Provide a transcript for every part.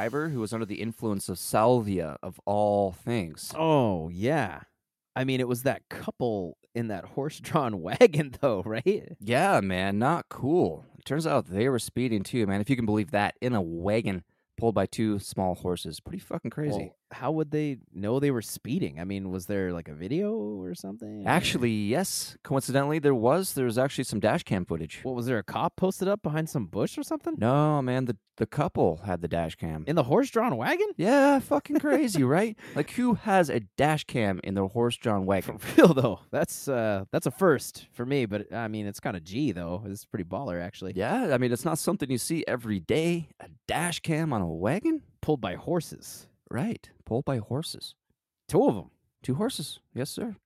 driver who was under the influence of salvia of all things. Oh yeah. I mean, it was that couple in that horse-drawn wagon, though, right? Yeah, man, not cool. It turns out they were speeding too, man. If you can believe that, in a wagon pulled by two small horses, pretty fucking crazy. Well, how would they know they were speeding? I mean, was there like a video or something? Actually, yes. Coincidentally, there was. There was actually some dash cam footage. what was there a cop posted up behind some bush or something? No, man, the the couple had the dash cam. In the horse-drawn wagon? Yeah, fucking crazy, right? Like who has a dash cam in their horse-drawn wagon? For real though, that's uh that's a first for me. But I mean, it's kind of G though. It's pretty baller actually. Yeah, I mean it's not something you see every day. A dash cam on a wagon, Pulled by horses, right? Pulled by horses. two of them. Two horses. Yes, sir.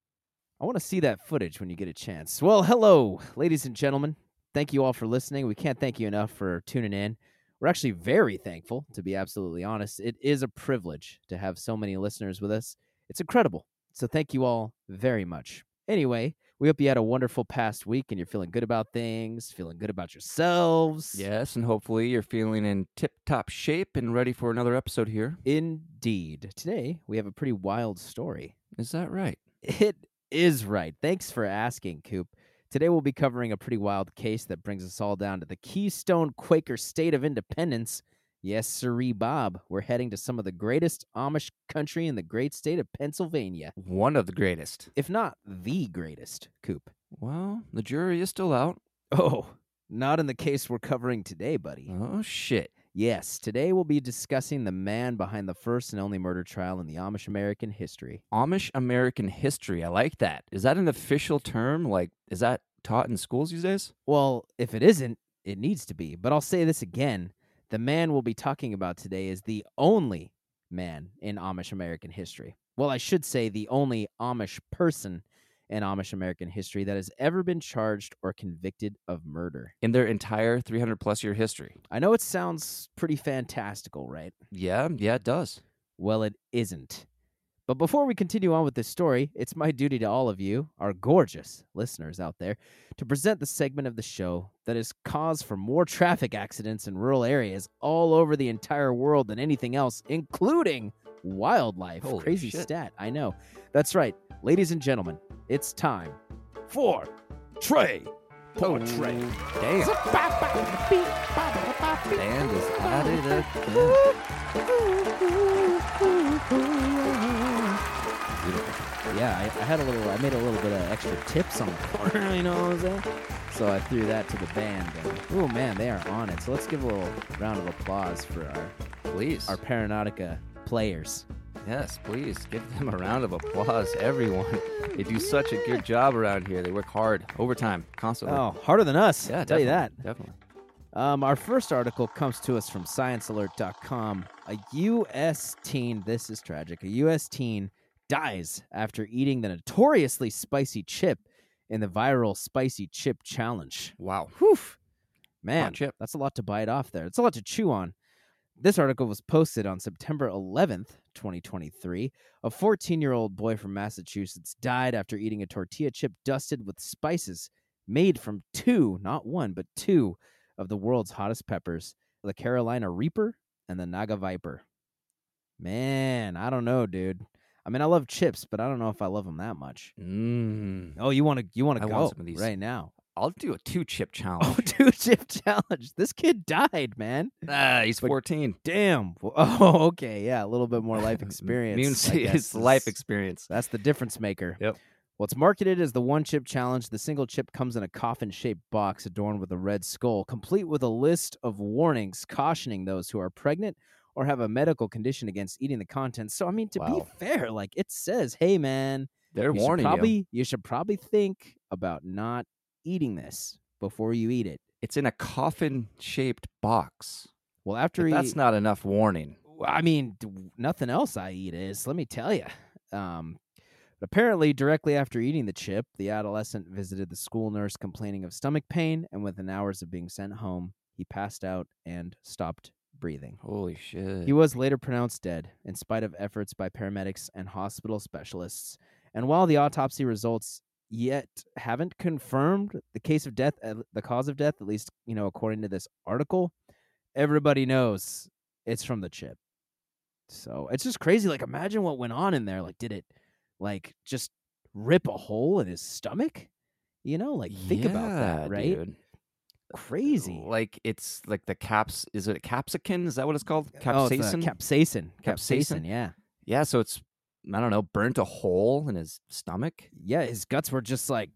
I want to see that footage when you get a chance. Well, hello, ladies and gentlemen. Thank you all for listening. We can't thank you enough for tuning in. We're actually very thankful, to be absolutely honest. It is a privilege to have so many listeners with us. It's incredible. So thank you all very much. Anyway, we hope you had a wonderful past week and you're feeling good about things, feeling good about yourselves. Yes, and hopefully you're feeling in tip-top shape and ready for another episode here. Indeed. Today, we have a pretty wild story. Is that right? It is right. Thanks for asking, Coop. Today we'll be covering a pretty wild case that brings us all down to the Keystone Quaker State of Independence. Yes, sirree, Bob. We're heading to some of the greatest Amish country in the great state of Pennsylvania, One of the greatest. if not the greatest, Coop. Well, the jury is still out. Oh, not in the case we're covering today, buddy. Oh shit. Yes, today we'll be discussing the man behind the first and only murder trial in the Amish American history. Amish American history. I like that. Is that an official term? Like, is that taught in schools these days? Well, if it isn't, it needs to be. But I'll say this again the man we'll be talking about today is the only man in Amish American history. Well, I should say the only Amish person in Amish American history that has ever been charged or convicted of murder. In their entire 300 plus year history. I know it sounds pretty fantastical, right? Yeah, yeah, it does. Well, it isn't. But before we continue on with this story, it's my duty to all of you, our gorgeous listeners out there, to present the segment of the show that is cause for more traffic accidents in rural areas all over the entire world than anything else, including wildlife. Holy Crazy shit. stat, I know. That's right. Ladies and gentlemen, it's time for Trey Poetry. Damn. And is at it again. Yeah, I, I had a little. I made a little bit of extra tips on the corner. You know what I'm saying? So I threw that to the band. And, oh man, they are on it. So let's give a little round of applause for our Please. our Paranaughtica players. yes, please. Give them a round of applause, everyone. They do such a good job around here. They work hard, overtime, constantly. Oh, harder than us. yeah, I'll tell you that. Definitely. Um, our first article comes to us from ScienceAlert.com. A U.S. teen, this is tragic, a U.S. teen dies after eating the notoriously spicy chip in the viral Spicy Chip Challenge. Wow. Whew. Man, chip. that's a lot to bite off there. It's a lot to chew on. This article was posted on September 11th, 2023. A 14 year old boy from Massachusetts died after eating a tortilla chip dusted with spices made from two, not one, but two of the world's hottest peppers the Carolina Reaper and the Naga Viper. Man, I don't know, dude. I mean, I love chips, but I don't know if I love them that much. Mm. Oh, you want to you want to want go some of these. right now? I'll do a two chip challenge. Oh, two chip challenge. This kid died, man. ah, he's But- 14. Damn. Oh, okay. Yeah, a little bit more life experience. Immune I is life experience. That's the difference maker. Yep. Well, it's marketed as the one chip challenge. The single chip comes in a coffin shaped box adorned with a red skull, complete with a list of warnings cautioning those who are pregnant or have a medical condition against eating the contents. So, I mean, to be fair, like it says, hey, man, They're you warning probably, you. you should probably think about not eating this before you eat it. It's in a coffin shaped box. Well, after he, that's not enough warning. I mean, nothing else I eat is. Let me tell you. Um, apparently, directly after eating the chip, the adolescent visited the school nurse complaining of stomach pain, and within hours of being sent home, he passed out and stopped breathing. Holy shit. He was later pronounced dead, in spite of efforts by paramedics and hospital specialists. And while the autopsy results yet haven't confirmed the case of death, the cause of death, at least you know according to this article, everybody knows It's from the chip. So it's just crazy. Like, imagine what went on in there. Like, did it, like, just rip a hole in his stomach? You know, like, think about that, right? dude. Crazy. Like it's like the caps. Is it capsicum? Is that what it's called? Oh, uh, Capsaicin. capsaicin. Capsaicin? Capsaicin. Yeah. yeah. So it's I don't know. Burnt a hole in his stomach. Yeah. His guts were just like,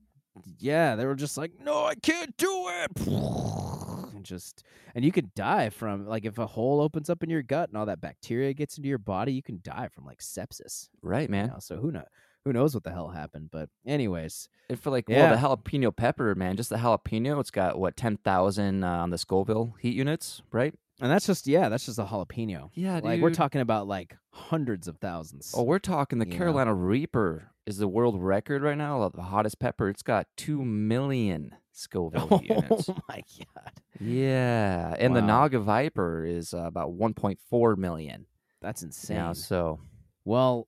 yeah, they were just like, no, I can't do it. And just, and you could die from like if a hole opens up in your gut and all that bacteria gets into your body, you can die from like sepsis. Right, you man. know? So who know? Who knows what the hell happened? But anyways, And for like, Yeah. well, the jalapeno pepper, man, just the jalapeno, it's got what ten thousand uh, on the Scoville heat units, right? and that's just yeah, that's just a jalapeno. Yeah, Like we're talking about like hundreds of thousands. Oh, we're talking the know. Carolina Reaper is the world record right now the hottest pepper. It's got two million Scoville heat units. Oh my god, Yeah, and the Naga Viper is uh, about 1.4 million. that's insane. Yeah, so Well,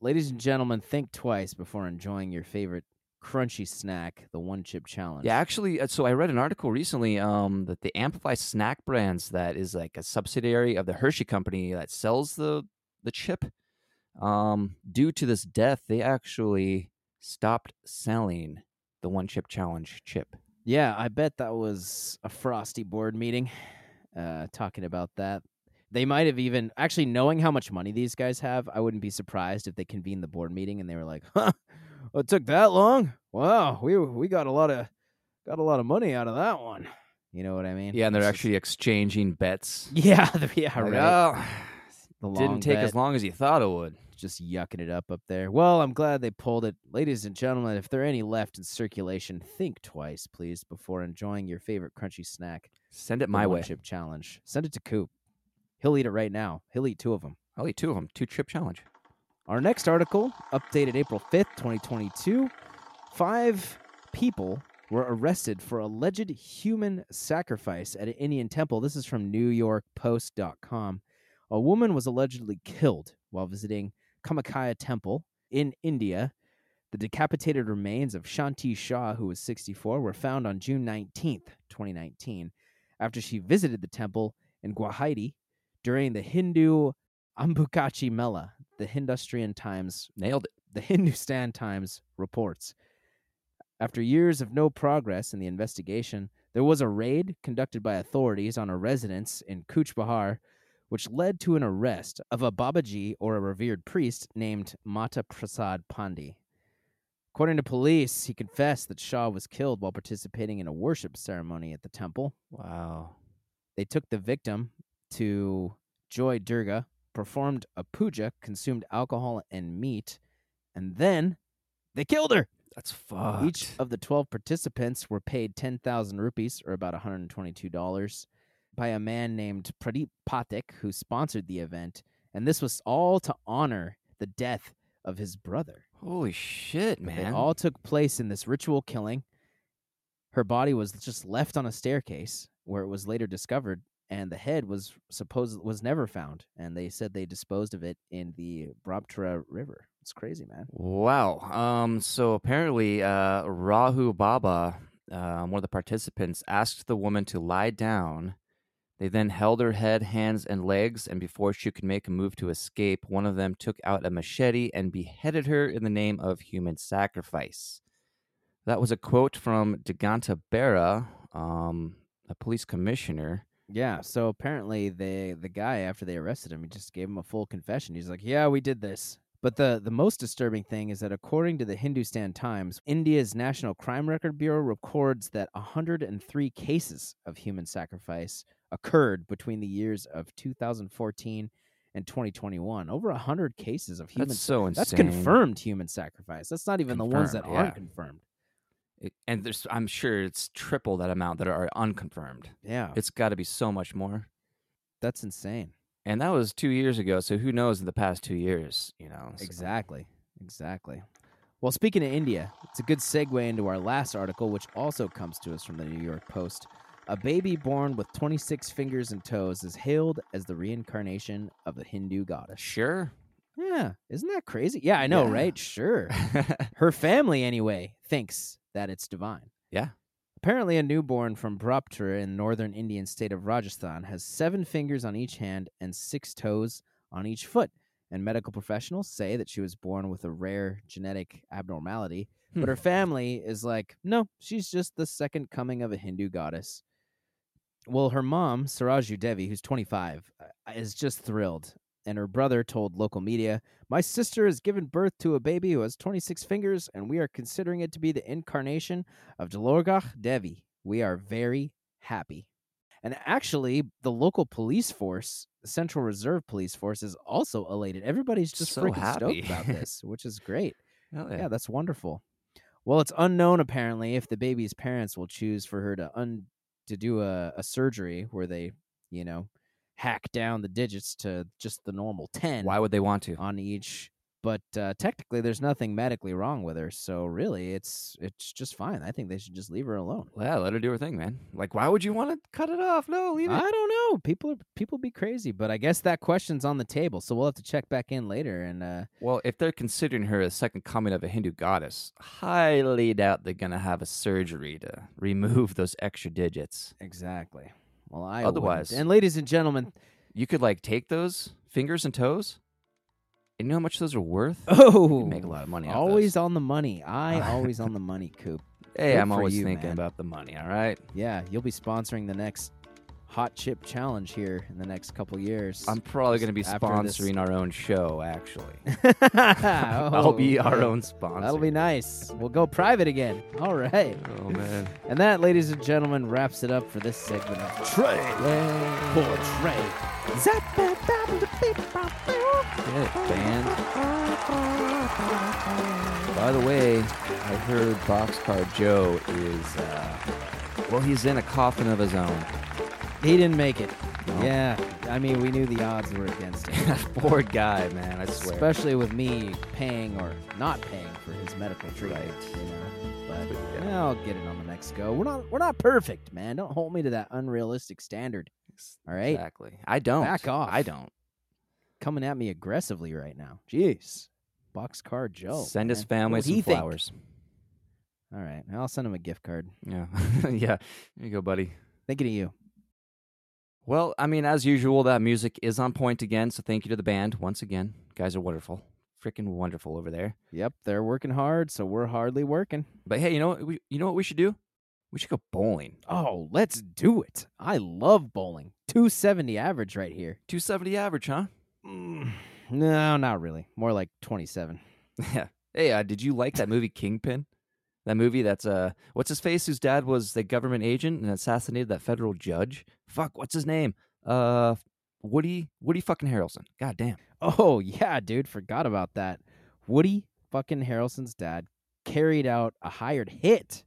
ladies and gentlemen, think twice before enjoying your favorite crunchy snack, the one chip challenge. yeah, actually, uh, so I read an article recently um, that the Amplify Snack Brands, that is like a subsidiary of the Hershey company that sells the the chip, um, due to this death, they actually stopped selling the one chip challenge chip. Yeah, I bet that was a frosty board meeting uh talking about that. They might have even actually knowing how much money these guys have, I wouldn't be surprised if they convened the board meeting and they were like, "Huh, well, it took that long? Wow, we we got a lot of got a lot of money out of that one." You know what I mean? Yeah, and they're It's just- actually exchanging bets. Yeah, yeah, Like, right. "Oh, The long didn't take bet. as long as you thought it would. just yucking it up up there. Well, I'm glad they pulled it. Ladies and gentlemen, if there are any left in circulation, think twice, please, before enjoying your favorite crunchy snack. Send it my way. Chip Challenge. Send it to Coop. He'll eat it right now. He'll eat two of them. I'll eat two of them. Two chip challenge. Our next article, updated April 5th, 2022. Five people were arrested for alleged human sacrifice at an Indian temple. This is from NewYorkPost.com. A woman was allegedly killed while visiting Kamakhya Temple in India. The decapitated remains of Shanti Shah, who was 64, were found on June 19th, 2019, after she visited the temple in Guwahati during the Hindu Ambubachi Mela, the Hindustrian Times Nailed it. the Hindustan Times reports. After years of no progress in the investigation, there was a raid conducted by authorities on a residence in Cooch Behar, which led to an arrest of a Babaji or a revered priest named Mata Prasad Pandi. According to police, he confessed that Shah was killed while participating in a worship ceremony at the temple. Wow. They took the victim to Joy Durga, performed a puja, consumed alcohol and meat, and then they killed her. That's fucked. Each of the 12 participants were paid 10,000 rupees, or about $122, by a man named Pradeep Pathak, who sponsored the event. And this was all to honor the death of his brother. Holy shit, man. It all took place in this ritual killing. Her body was just left on a staircase where it was later discovered, and the head was supposed was never found. And they said they disposed of it in the Brahmaputra River. It's crazy, man. Wow. Um. So apparently, uh, Rahu Baba, uh, one of the participants, asked the woman to lie down. They then held her head, hands, and legs, and before she could make a move to escape, one of them took out a machete and beheaded her in the name of human sacrifice. That was a quote from Diganta Bera, um, a police commissioner. Yeah. So apparently, the the guy after they arrested him, he just gave him a full confession. He's like, "Yeah, we did this." But the the most disturbing thing is that according to the Hindustan Times, India's National Crime Record Bureau records that 103 cases of human sacrifice occurred between the years of 2014 and 2021. Over 100 cases of human. That's so insane. that's confirmed human sacrifice. That's not even the ones that Confirmed, aren't confirmed. It- and there's, I'm sure it's triple that amount that are unconfirmed. Yeah, It's got to be so much more. that's insane. And that was two years ago. So who knows in the past two years, you know? so- Exactly. Exactly. Well, speaking of India, it's a good segue into our last article, which also comes to us from the New York Post. A baby born with 26 fingers and toes is hailed as the reincarnation of the Hindu goddess. Sure. Yeah, isn't that crazy? Yeah, I know, Yeah. right? Sure. Her family, anyway, thinks that it's divine. Yeah. Apparently, a newborn from Bharatpur in northern Indian state of Rajasthan has seven fingers on each hand and six toes on each foot. And medical professionals say that she was born with a rare genetic abnormality. Hmm. But her family is like, no, she's just the second coming of a Hindu goddess. Well, her mom, Saraju Devi, who's 25, uh, is just thrilled. And her brother told local media, My sister has given birth to a baby who has 26 fingers, and we are considering it to be the incarnation of Jalorgach Devi. We are very happy. And actually, the local police force, the Central Reserve Police Force, is also elated. Everybody's just So freaking happy. stoked about this, which is great. Hell Yeah, that's wonderful. Well, it's unknown apparently if the baby's parents will choose for her to un to do a, a surgery where they, you know, hack down the digits to just the normal ten Why would they want to? on each. But uh, technically, there's nothing medically wrong with her, so really, it's it's just fine. I think they should just leave her alone. Yeah, let her do her thing, man. Like, why would you want to cut it off? No, leave it. I don't know. People are people be crazy, but I guess that question's on the table, so we'll have to check back in later. And uh, Well, if they're considering her a second coming of a Hindu goddess, highly doubt they're gonna have a surgery to remove those extra digits. exactly. Well, I Otherwise- wouldn't. and ladies and gentlemen, You could like take those fingers and toes, and you know how much those are worth. Oh, make a lot of money Always those. on the money. I always on the money, Coop. Hey, Good I'm always you, thinking man. about the money. All right, Yeah, you'll be sponsoring the next hot chip challenge here in the next couple years. I'm probably gonna be after this- sponsoring our own show. Actually, I'll I'll be our own sponsor. That'll be nice. We'll go private again. All right. Oh man, And that, ladies and gentlemen, wraps it up for this segment of Trey for Trey. Get band. By the way, I heard Boxcar Joe is, uh, well, he's in a coffin of his own. He didn't make it. No. Yeah, I mean, we knew the odds were against him. Poor guy, man. I swear. Especially with me paying or not paying for his medical treatment, Right. you know. But Yeah. yeah, I'll get it on the next go. We're not we're not perfect, man. Don't hold me to that unrealistic standard. All right, Exactly. I don't. Back off. I don't. coming at me aggressively right now. Jeez, boxcar Joe. Send his family some he think? flowers. All right, I'll send him a gift card. Yeah. yeah. There you go, buddy. Thinking of you. Well, I mean, as usual, that music is on point again. So thank you to the band once again. guys are wonderful. Freaking wonderful over there. Yep, they're working hard, so we're hardly working. But hey, you know what? We, you know what we should do? We should go bowling. Oh, let's do it. I love bowling. 270 average right here. 270 average, huh? Mm, no, not really. More like 27. Yeah. Hey, uh, did you like that movie Kingpin? That movie that's uh, what's his face? Whose dad was the government agent and assassinated that federal judge? Fuck, what's his name? Uh, Woody Woody fucking Harrelson. God damn. Oh, yeah, dude. Forgot about that. Woody fucking Harrelson's dad carried out a hired hit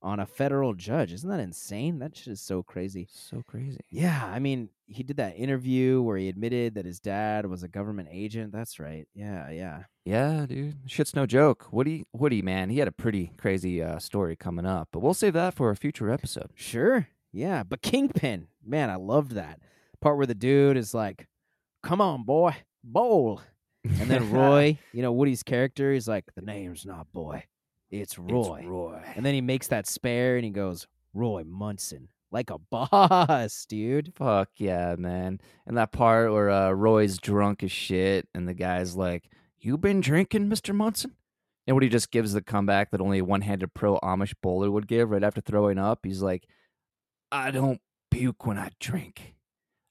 on a federal judge. Isn't that insane? That shit is so crazy. So crazy. Yeah, I mean, he did that interview where he admitted that his dad was a government agent. That's right. Yeah, yeah. Yeah, dude. Shit's no joke. Woody Woody, man, he had a pretty crazy uh, story coming up, but we'll save that for a future episode. Sure. Yeah, but Kingpin, man, I loved that part where the dude is like, "Come on, boy, bowl," and then Roy, you know Woody's character, he's like, "The name's not boy, it's Roy," It's Roy. and then he makes that spare and he goes, "Roy Munson," like a boss, dude. Fuck yeah, man. And that part where uh, Roy's drunk as shit and the guy's like, You been drinking, Mr. Munson? And when he just gives the comeback that only a one handed pro Amish bowler would give right after throwing up, he's like, I don't puke when I drink.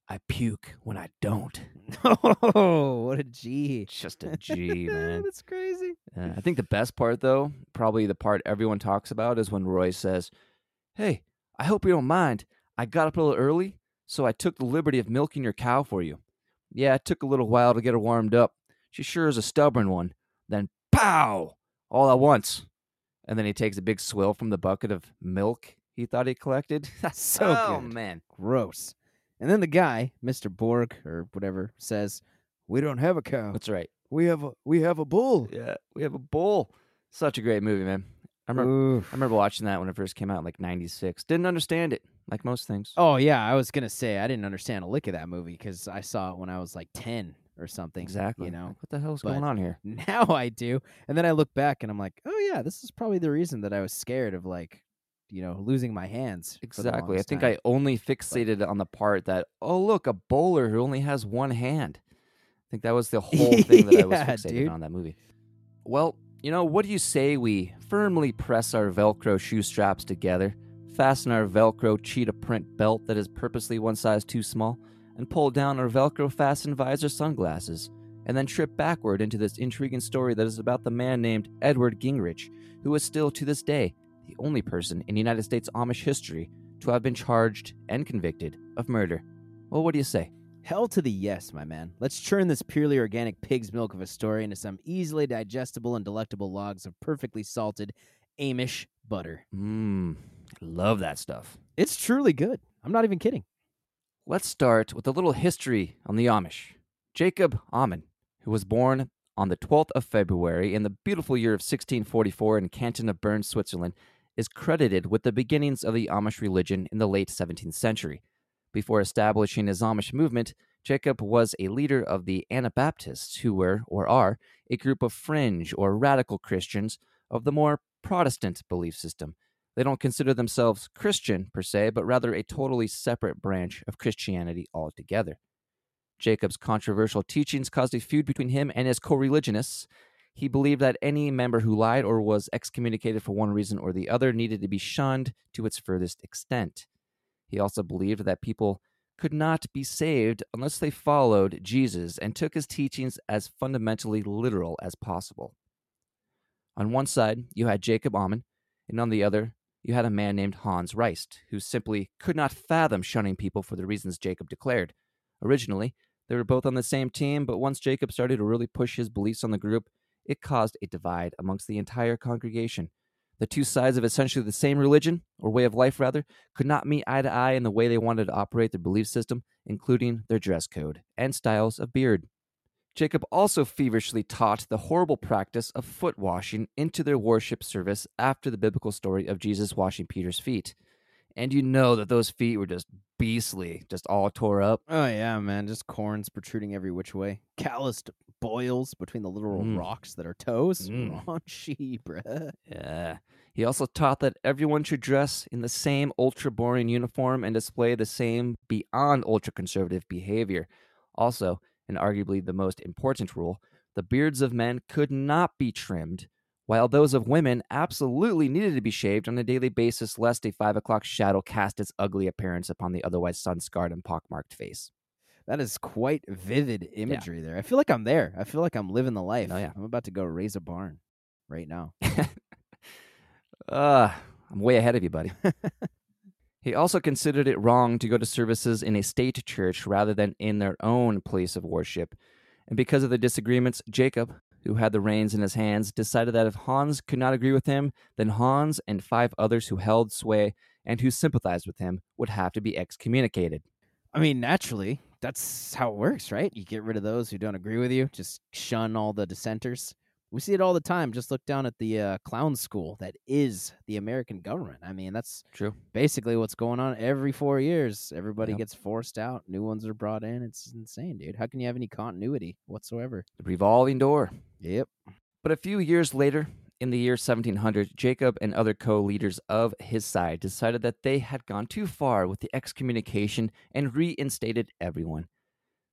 I puke when I don't. oh, what a G! Just a G, man. That's crazy. Uh, I think the best part, though, probably the part everyone talks about, is when Roy says, Hey, I hope you don't mind. I got up a little early, so I took the liberty of milking your cow for you. Yeah, it took a little while to get her warmed up. She sure is a stubborn one. Then, pow! All at once. And then he takes a big swill from the bucket of milk he thought he collected. That's so oh, good. man. Gross. And then the guy, Mr. Borg or whatever, says, "We don't have a cow. That's right. We have a we have a bull." Yeah, we have a bull. Such a great movie, man. I remember, Oof. I remember watching that when it first came out in like 96. Didn't understand it, like most things. Oh yeah, I was gonna say I didn't understand a lick of that movie because I saw it when I was like ten or something. Exactly. You know. Like, what the hell's but- going on here? Now I do, and then I look back and I'm like, oh yeah, this is probably the reason that I was scared of like you know, losing my hands. Exactly. I think time. I only fixated on the part that, oh, look, a bowler who only has one hand. I think that was the whole thing that I was Yeah, fixated dude. on that movie. Well, you know, what do you say we firmly press our Velcro shoe straps together, fasten our Velcro cheetah print belt that is purposely one size too small, and pull down our Velcro fastened visor sunglasses, and then trip backward into this intriguing story that is about the man named Edward Gingerich, who is still to this day the only person in United States Amish history to have been charged and convicted of murder. Well, what do you say? Hell to the yes, my man. Let's churn this purely organic pig's milk of a story into some easily digestible and delectable logs of perfectly salted Amish butter. Mmm, love that stuff. It's truly good. I'm not even kidding. Let's start with a little history on the Amish. Jacob Ammann, who was born on the 12th of February in the beautiful year of 1644 in Canton of Bern, Switzerland, is credited with the beginnings of the Amish religion in the late 17th century. Before establishing his Amish movement, Jacob was a leader of the Anabaptists, who were, or are, a group of fringe or radical Christians of the more Protestant belief system. They don't consider themselves Christian per se, but rather a totally separate branch of Christianity altogether. Jacob's controversial teachings caused a feud between him and his co religionists. He believed that any member who lied or was excommunicated for one reason or the other needed to be shunned to its furthest extent. He also believed that people could not be saved unless they followed Jesus and took his teachings as fundamentally literal as possible. On one side, you had Jacob Ammann, and on the other, you had a man named Hans Reist, who simply could not fathom shunning people for the reasons Jacob declared. Originally, they were both on the same team, but once Jacob started to really push his beliefs on the group, it caused a divide amongst the entire congregation. The two sides of essentially the same religion, or way of life rather, could not meet eye to eye in the way they wanted to operate their belief system, including their dress code and styles of beard. Jacob also feverishly taught the horrible practice of foot washing into their worship service after the biblical story of Jesus washing Peter's feet. And you know that those feet were just beastly, just all tore up. Oh yeah, man, just corns protruding every which way, calloused boils between the literal Mm. rocks that are toes. Mm. Raunchy, bruh. Yeah. He also taught that everyone should dress in the same ultra boring uniform and display the same beyond ultra conservative behavior. Also, and arguably the most important rule, the beards of men could not be trimmed, while those of women absolutely needed to be shaved on a daily basis lest a five o'clock shadow cast its ugly appearance upon the otherwise sun scarred and pockmarked face. That is quite vivid imagery there. I feel like I'm there. I feel like I'm living the life. Oh, yeah. I'm about to go raise a barn right now. Uh, I'm way ahead of you, buddy. he also considered it wrong to go to services in a state church rather than in their own place of worship. And because of the disagreements, Jacob, who had the reins in his hands, decided that if Hans could not agree with him, then Hans and five others who held sway and who sympathized with him would have to be excommunicated. I mean, naturally, that's how it works, right? You get rid of those who don't agree with you, just shun all the dissenters. We see it all the time. Just look down at the uh, clown school that is the American government. I mean, that's True. basically what's going on every four years. Everybody Yep. gets forced out, new ones are brought in. It's insane, dude. How can you have any continuity whatsoever? The revolving door. Yep. But a few years later, in the year 1700, Jacob and other co leaders of his side decided that they had gone too far with the excommunication and reinstated everyone.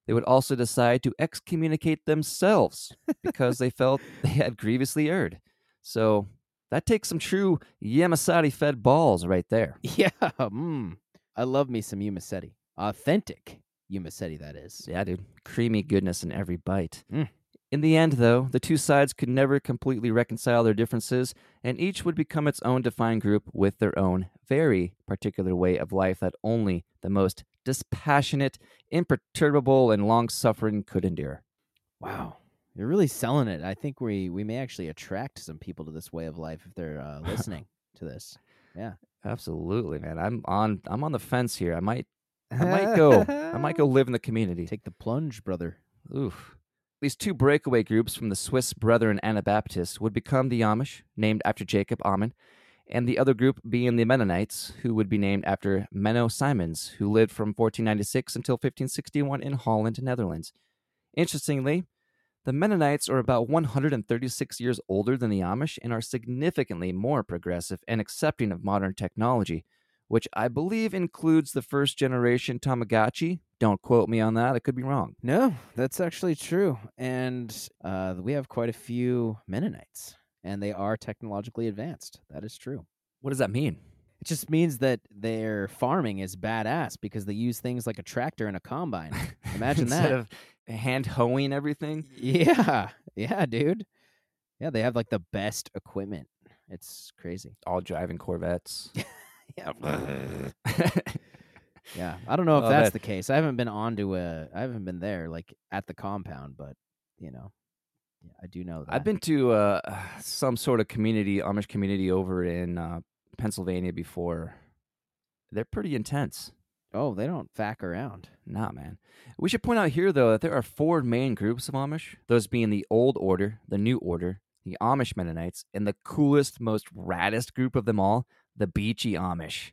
They would also decide to excommunicate themselves because they felt they had grievously erred. So that takes some true Yamasadi fed balls right there. Yeah. Mm. I love me some Umacetti. Authentic Umacetti, that is. Yeah, dude. Creamy goodness in every bite. Mm. In the end, though, the two sides could never completely reconcile their differences, and each would become its own defined group with their own very particular way of life that only the most dispassionate, imperturbable, and long suffering could endure. Wow. You're really selling it. I think we, we may actually attract some people to this way of life if they're uh, listening to this. Yeah, absolutely, man. I'm on I'm on the fence here. I might I might go I might go live in the community. Take the plunge, brother. Oof. These two breakaway groups from the Swiss Brethren Anabaptists would become the Amish, named after Jacob Ammann, and the other group being the Mennonites, who would be named after Menno Simons, who lived from 1496 until 1561 in Holland, Netherlands. Interestingly, The Mennonites are about 136 years older than the Amish and are significantly more progressive and accepting of modern technology, which I believe includes the first generation Tamagotchi. Don't quote me on that, I could be wrong. No, that's actually true. And uh, we have quite a few Mennonites, and they are technologically advanced. That is true. What does that mean? It just means that their farming is badass because they use things like a tractor and a combine. Imagine Instead that. of hand hoeing everything. Yeah, yeah, dude. Yeah, they have like the best equipment. It's crazy. All driving Corvettes. Yeah, yeah. I don't know if Oh, that's that- the case. I haven't been on to a. I haven't been there like at the compound, but you know, yeah, I do know that. I've been to uh, some sort of community, Amish community over in uh, Pennsylvania before. They're pretty intense. Oh, they don't fack around. Nah, man. We should point out here, though, that there are four main groups of Amish those being the Old Order, the New Order, the Amish Mennonites, and the coolest, most raddest group of them all, the Beachy Amish.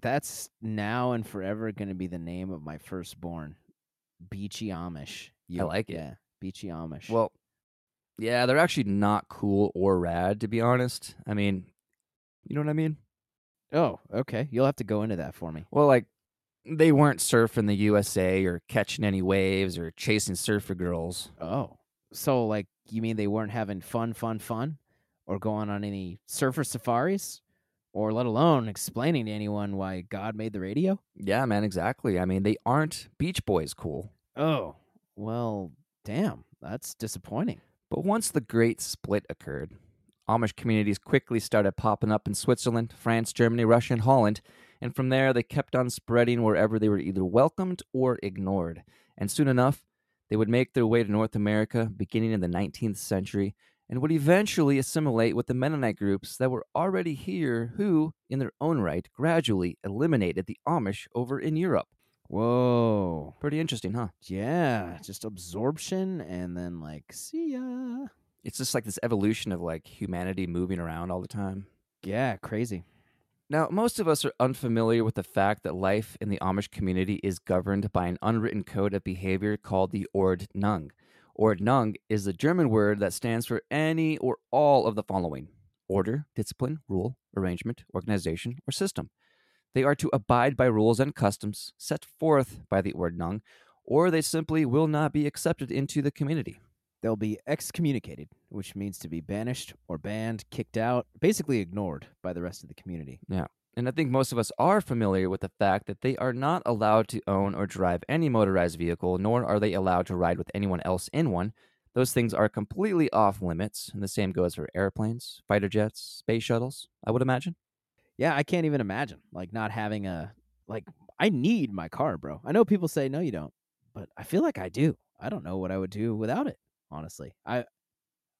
That's now and forever going to be the name of my firstborn, Beachy Amish. You- like it. Yeah, Beachy Amish. Well, yeah, they're actually not cool or rad, to be honest. I mean, you know what I mean? oh, okay. You'll have to go into that for me. Well, like, they weren't surfing the USA or catching any waves or chasing surfer girls. Oh, so like you mean they weren't having fun, fun, fun, or going on any surfer safaris, or let alone explaining to anyone why God made the radio? Yeah, man, exactly. I mean, they aren't Beach Boys cool. Oh, well, damn, that's disappointing. But once the great split occurred, Amish communities quickly started popping up in Switzerland, France, Germany, Russia, and Holland, and from there they kept on spreading wherever they were either welcomed or ignored. And soon enough, they would make their way to North America beginning in the 19th century and would eventually assimilate with the Mennonite groups that were already here, who, in their own right, gradually eliminated the Amish over in Europe. Whoa. Pretty interesting, huh? Yeah, just absorption and then like, see ya. It's just like this evolution of like humanity moving around all the time. Yeah, crazy. Now, most of us are unfamiliar with the fact that life in the Amish community is governed by an unwritten code of behavior called the Ordnung. Ordnung is the German word that stands for any or all of the following order, discipline, rule, arrangement, organization, or system. They are to abide by rules and customs set forth by the Ordnung, or they simply will not be accepted into the community. They'll be excommunicated, which means to be banished or banned, kicked out, basically ignored by the rest of the community. And I think most of us are familiar with the fact that they are not allowed to own or drive any motorized vehicle, nor are they allowed to ride with anyone else in one. Those things are completely off limits, and the same goes for airplanes, fighter jets, space shuttles, I would imagine. Yeah, I can't even imagine like not having a like I need my car, bro. I know people say no you don't, but I feel like I do. I don't know what I would do without it, honestly. I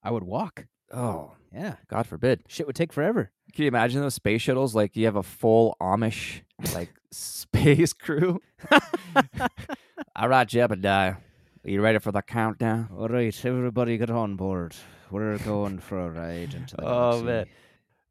I would walk. Oh, Yeah. God forbid. Shit would take forever. Can you imagine those space shuttles? Like you have a full Amish like space crew. All right, Jebediah. Are you ready for the countdown? All right, everybody get on board. We're going for a ride into the Oh, galaxy. man.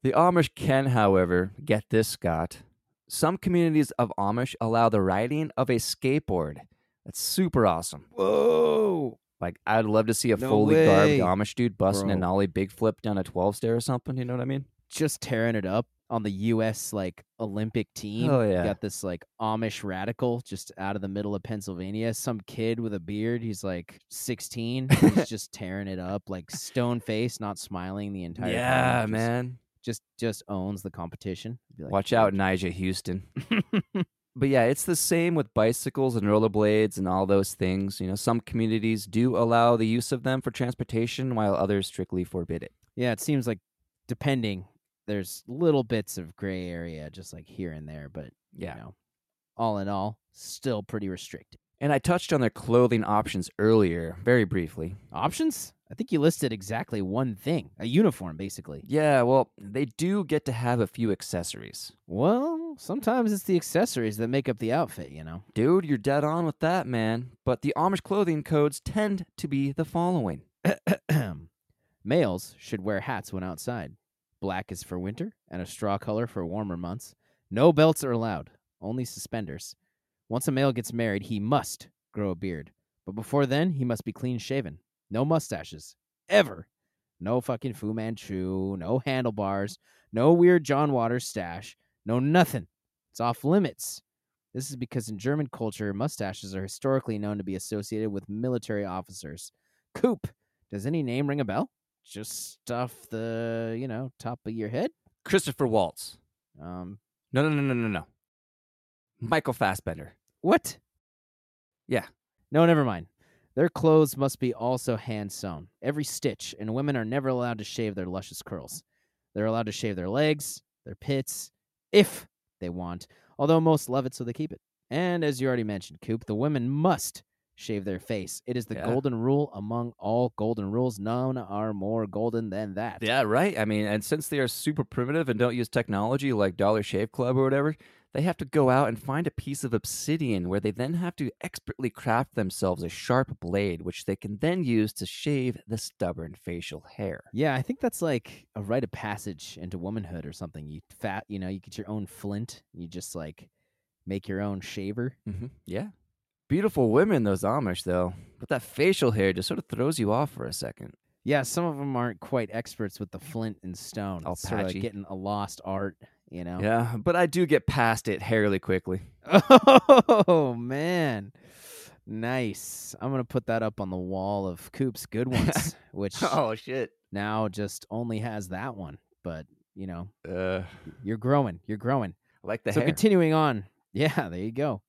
The Amish can, however, get this, Scott. Some communities of Amish allow the riding of a skateboard. That's super awesome. Whoa. Like, I'd love to see a No fully garbed. Amish dude busting a Bro. nollie big flip down a 12 stair or something. You know what I mean? Just tearing it up on the US like Olympic team. Oh, You yeah. Got this like Amish radical just out of the middle of Pennsylvania. Some kid with a beard. He's like 16. He's just tearing it up, like stone face, not smiling the entire time. yeah, Just- man. Just just owns the competition. Like, Watch out, Nyjah Huston. But yeah, it's the same with bicycles and rollerblades and all those things. You know, some communities do allow the use of them for transportation, while others strictly forbid it. Yeah, it seems like depending, there's little bits of gray area, just like here and there, but Yeah. you know, all in all, still pretty restricted. And I touched on their clothing options earlier, very briefly. Options? I think you listed exactly one thing a uniform, basically. Yeah, well, they do get to have a few accessories. Well, sometimes it's the accessories that make up the outfit, you know? Dude, you're dead on with that, man. But the Amish clothing codes tend to be the following Males should wear hats when outside. Black is for winter, and a straw color for warmer months. No belts are allowed, only suspenders. Once a male gets married, he must grow a beard. But before then, he must be clean shaven. No mustaches. Ever. No fucking Fu Manchu. No handlebars. No weird John Waters stash. No nothing. It's off limits. This is because in German culture, mustaches are historically known to be associated with military officers. Coop. Does any name ring a bell? Just stuff the, you know, top of your head? Christopher Waltz. Um, No, no, no, no, no, no. Michael Fassbender. what? Yeah. No, never mind. Their clothes must be also hand sewn, every stitch, and women are never allowed to shave their luscious curls. They're allowed to shave their legs, their pits, if they want, although most love it, so they keep it. And as you already mentioned, Coop, the women must shave their face. It is the Yeah. golden rule among all golden rules. None are more golden than that. Yeah, right. I mean, and since they are super primitive and don't use technology like Dollar Shave Club or whatever, they have to go out and find a piece of obsidian where they then have to expertly craft themselves a sharp blade, which they can then use to shave the stubborn facial hair. Yeah, I think that's like a rite of passage into womanhood or something. You fat, you know, you get your own flint. You just like make your own shaver. hmm Yeah. Beautiful women, those Amish, though. But that facial hair just sort of throws you off for a second. Yeah, some of them aren't quite experts with the flint and stone. All It's patchy. getting a lost art, you know. Yeah, but I do get past it hairly quickly. Oh man, nice. I'm gonna put that up on the wall of Coop's good ones, which oh, shit. now just only has that one. But you know, Uh, you're growing. You're growing. I like the so hair. continuing on, yeah, there you go.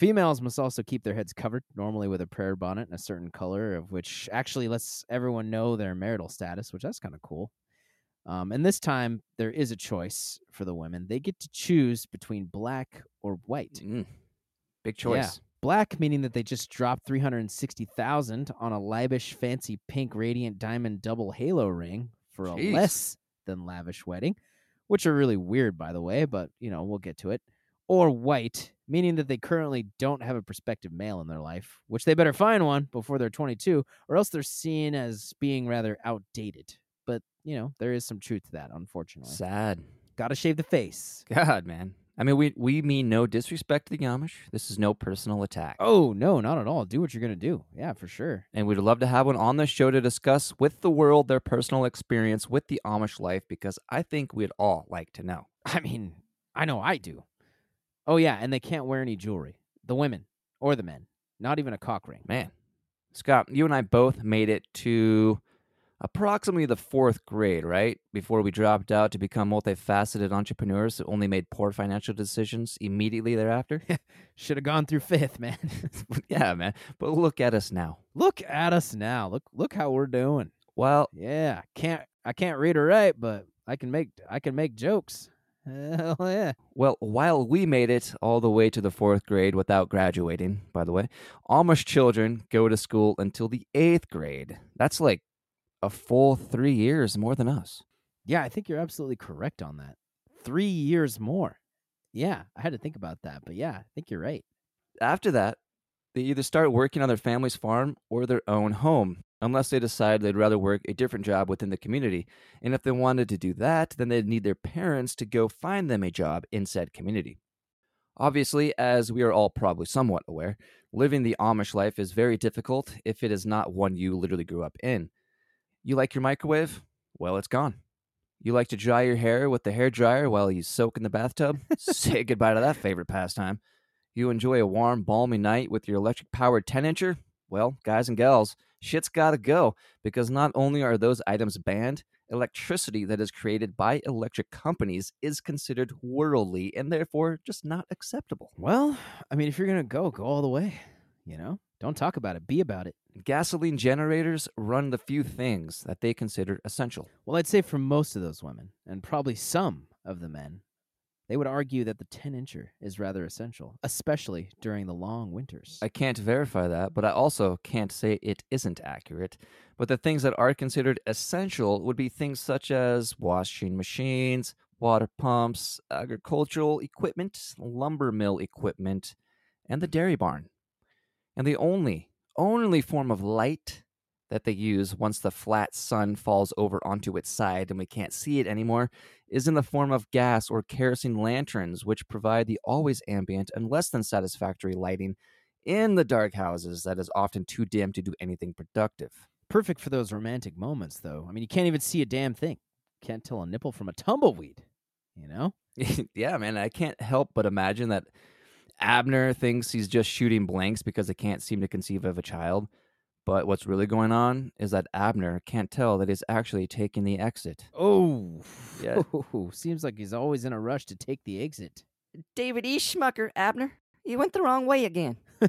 Females must also keep their heads covered, normally with a prayer bonnet in a certain color, of which actually lets everyone know their marital status, which that's kind of cool. Um, and this time there is a choice for the women. They get to choose between black or white. Mm. Big choice. Black meaning that they just dropped three hundred and sixty thousand on a lavish, fancy pink radiant diamond double halo ring for a less than lavish wedding, which are really weird, by the way. But you know, we'll get to it. Or white, meaning that they currently don't have a prospective male in their life, which they better find one before they're twenty-two, or else they're seen as being rather outdated. But you know, there is some truth to that, unfortunately. Sad. Got to shave the face. God, man. I mean, we we mean no disrespect to the Amish. This is no personal attack. Oh no, not at all. Do what you're gonna do. Yeah, for sure. And we'd love to have one on the show to discuss with the world their personal experience with the Amish life because I think we'd all like to know. I mean, I know I do. Oh yeah, and they can't wear any jewelry. The women or the men. Not even a cock ring. Man, Scott, you and I both made it to approximately the fourth grade, right? Before we dropped out to become multifaceted entrepreneurs who only made poor financial decisions immediately thereafter. Should have gone through fifth, man. yeah, man. But look at us now. look at us now. Look look how we're doing. Well, Yeah, can't I can't read or write, but I can make I can make jokes. Hell yeah. Well, while we made it all the way to the fourth grade without graduating, by the way, Amish children go to school until the eighth grade. That's like a full three years more than us. Yeah, I think you're absolutely correct on that. Three years more. Yeah, I had to think about that, but yeah, I think you're right. After that, they either start working on their family's farm or their own home, unless they decide they'd rather work a different job within the community. And if they wanted to do that, then they'd need their parents to go find them a job in said community. Obviously, as we are all probably somewhat aware, living the Amish life is very difficult if it is not one you literally grew up in. You like your microwave? Well, it's gone. You like to dry your hair with the hair dryer while you soak in the bathtub? Say goodbye to that favorite pastime. You enjoy a warm, balmy night with your electric powered 10 incher? Well, guys and gals, shit's gotta go because not only are those items banned, electricity that is created by electric companies is considered worldly and therefore just not acceptable. Well, I mean, if you're gonna go, go all the way. You know, don't talk about it. Be about it. Gasoline generators run the few things that they consider essential. Well, I'd say for most of those women, and probably some of the men, they would argue that the 10 incher is rather essential, especially during the long winters. I can't verify that, but I also can't say it isn't accurate. But the things that are considered essential would be things such as washing machines, water pumps, agricultural equipment, lumber mill equipment, and the dairy barn. And the only, only form of light that they use once the flat sun falls over onto its side and we can't see it anymore is in the form of gas or kerosene lanterns, which provide the always ambient and less than satisfactory lighting in the dark houses that is often too dim to do anything productive. Perfect for those romantic moments, though. I mean, you can't even see a damn thing. Can't tell a nipple from a tumbleweed. You know? yeah, man. I can't help but imagine that Abner thinks he's just shooting blanks because they can't seem to conceive of a child. But what's really going on is that Abner can't tell that he's actually taking the exit. Oh, Yeah. Seems like he's always in a rush to take the exit. David E. Schmucker, Abner. You went the wrong way again.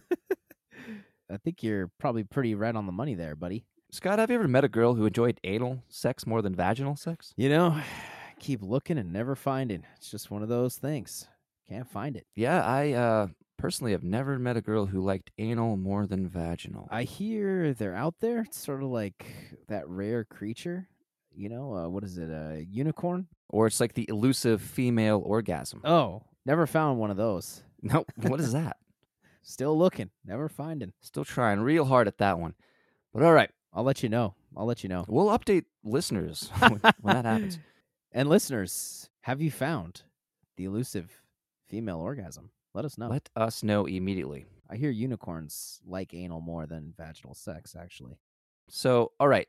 I think you're probably pretty right on the money there, buddy. Scott, have you ever met a girl who enjoyed anal sex more than vaginal sex? You know, keep looking and never finding. It's just one of those things. Can't find it. Yeah, I uh, personally have never met a girl who liked anal more than vaginal. I hear they're out there. It's sort of like that rare creature. You know, uh, what is it? A unicorn? or it's like the elusive female orgasm. Oh, never found one of those. Nope. What is that? Still looking, never finding. Still trying real hard at that one. But all right, I'll let you know. I'll let you know. we'll update listeners when, when that happens. And listeners, have you found the elusive female orgasm? Let us know. Let us know immediately. I hear unicorns like anal more than vaginal sex, actually. So, all right.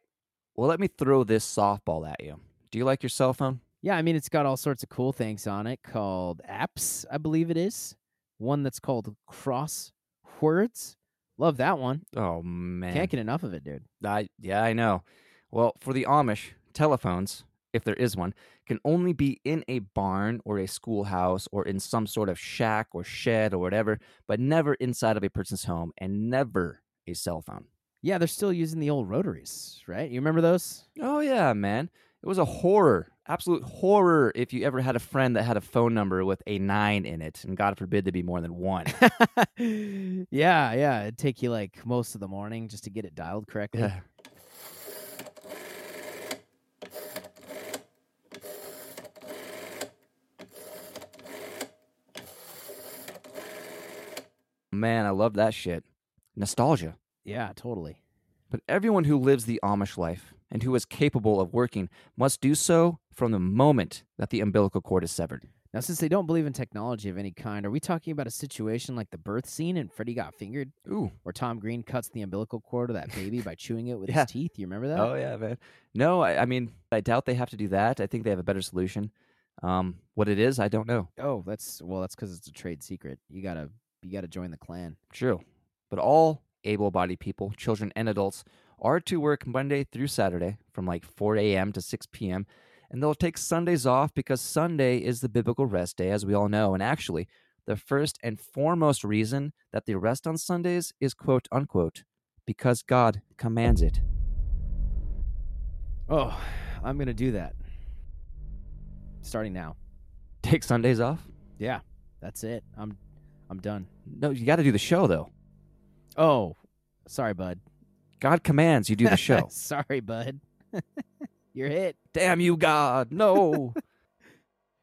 Well, let me throw this softball at you. Do you like your cell phone? Yeah, I mean, it's got all sorts of cool things on it called apps, I believe it is. One that's called Crosswords. Love that one. Oh man. Can't get enough of it, dude. I yeah, I know. Well, for the Amish, telephones, if there is one, can only be in a barn or a schoolhouse or in some sort of shack or shed or whatever, but never inside of a person's home and never a cell phone. Yeah, they're still using the old rotaries, right? You remember those? Oh yeah, man. It was a horror, absolute horror if you ever had a friend that had a phone number with a 9 in it and god forbid to be more than 1. yeah, yeah. It'd take you like most of the morning just to get it dialed correctly. Yeah. Man, I love that shit. Nostalgia. Yeah, totally. But everyone who lives the Amish life and who is capable of working must do so from the moment that the umbilical cord is severed. Now, since they don't believe in technology of any kind, are we talking about a situation like the birth scene in Freddy Got Fingered, Ooh. where Tom Green cuts the umbilical cord of that baby by chewing it with Yeah. his teeth? You remember that? Oh yeah, man. No, I, I mean, I doubt they have to do that. I think they have a better solution. Um, what it is, I don't know. Oh, that's well, that's because it's a trade secret. You gotta, you gotta join the clan. True. But all able bodied people, children and adults, are to work Monday through Saturday from like 4 a.m. to 6 p.m. And they'll take Sundays off because Sunday is the biblical rest day, as we all know. And actually, the first and foremost reason that they rest on Sundays is quote unquote, because God commands it. Oh, I'm gonna do that. Starting now. Take Sundays off? Yeah, that's it. I'm, I'm done. No, you got to do the show, though. Oh, sorry, bud. God commands you do the show. sorry, bud. You're hit. Damn you, God. No.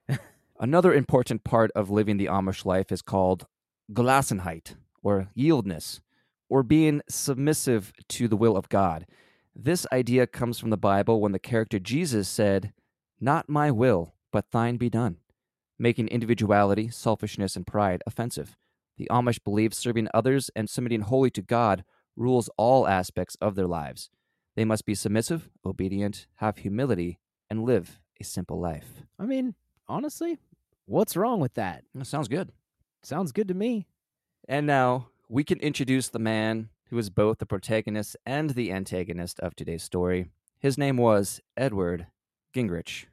Another important part of living the Amish life is called Gelassenheit, or yieldness, or being submissive to the will of God. This idea comes from the Bible when the character Jesus said, Not my will, but thine be done, making individuality, selfishness, and pride offensive. The Amish believe serving others and submitting wholly to God rules all aspects of their lives. They must be submissive, obedient, have humility, and live a simple life. I mean, honestly, what's wrong with that? That sounds good. Sounds good to me. And now we can introduce the man who is both the protagonist and the antagonist of today's story. His name was Edward Gingerich.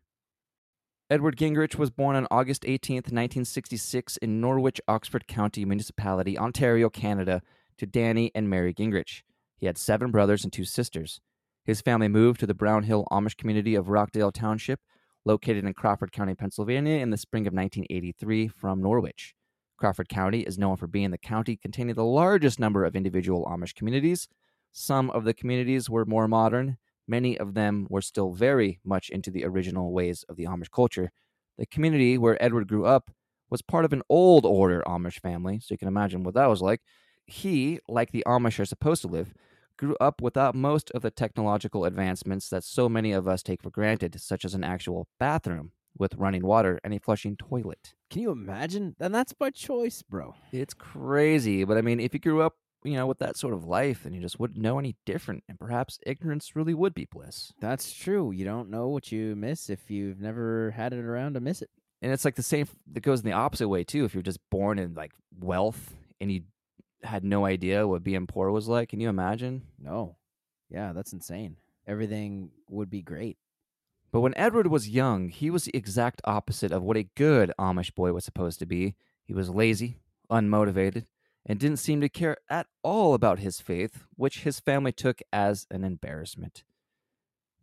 Edward Gingerich was born on August 18th, 1966, in Norwich, Oxford County Municipality, Ontario, Canada, to Danny and Mary Gingerich. He had seven brothers and two sisters. His family moved to the Brown Hill Amish community of Rockdale Township, located in Crawford County, Pennsylvania, in the spring of 1983 from Norwich. Crawford County is known for being the county containing the largest number of individual Amish communities. Some of the communities were more modern, many of them were still very much into the original ways of the Amish culture. The community where Edward grew up was part of an old order Amish family, so you can imagine what that was like. He, like the Amish are supposed to live, grew up without most of the technological advancements that so many of us take for granted, such as an actual bathroom with running water and a flushing toilet. Can you imagine? And that's by choice, bro. It's crazy, but I mean, if you grew up you know, with that sort of life, then you just wouldn't know any different, and perhaps ignorance really would be bliss. That's true. You don't know what you miss if you've never had it around to miss it. And it's like the same that goes in the opposite way too. If you're just born in like wealth and you had no idea what being poor was like, can you imagine? No. Yeah, that's insane. Everything would be great. But when Edward was young, he was the exact opposite of what a good Amish boy was supposed to be. He was lazy, unmotivated, and didn't seem to care at all about his faith, which his family took as an embarrassment.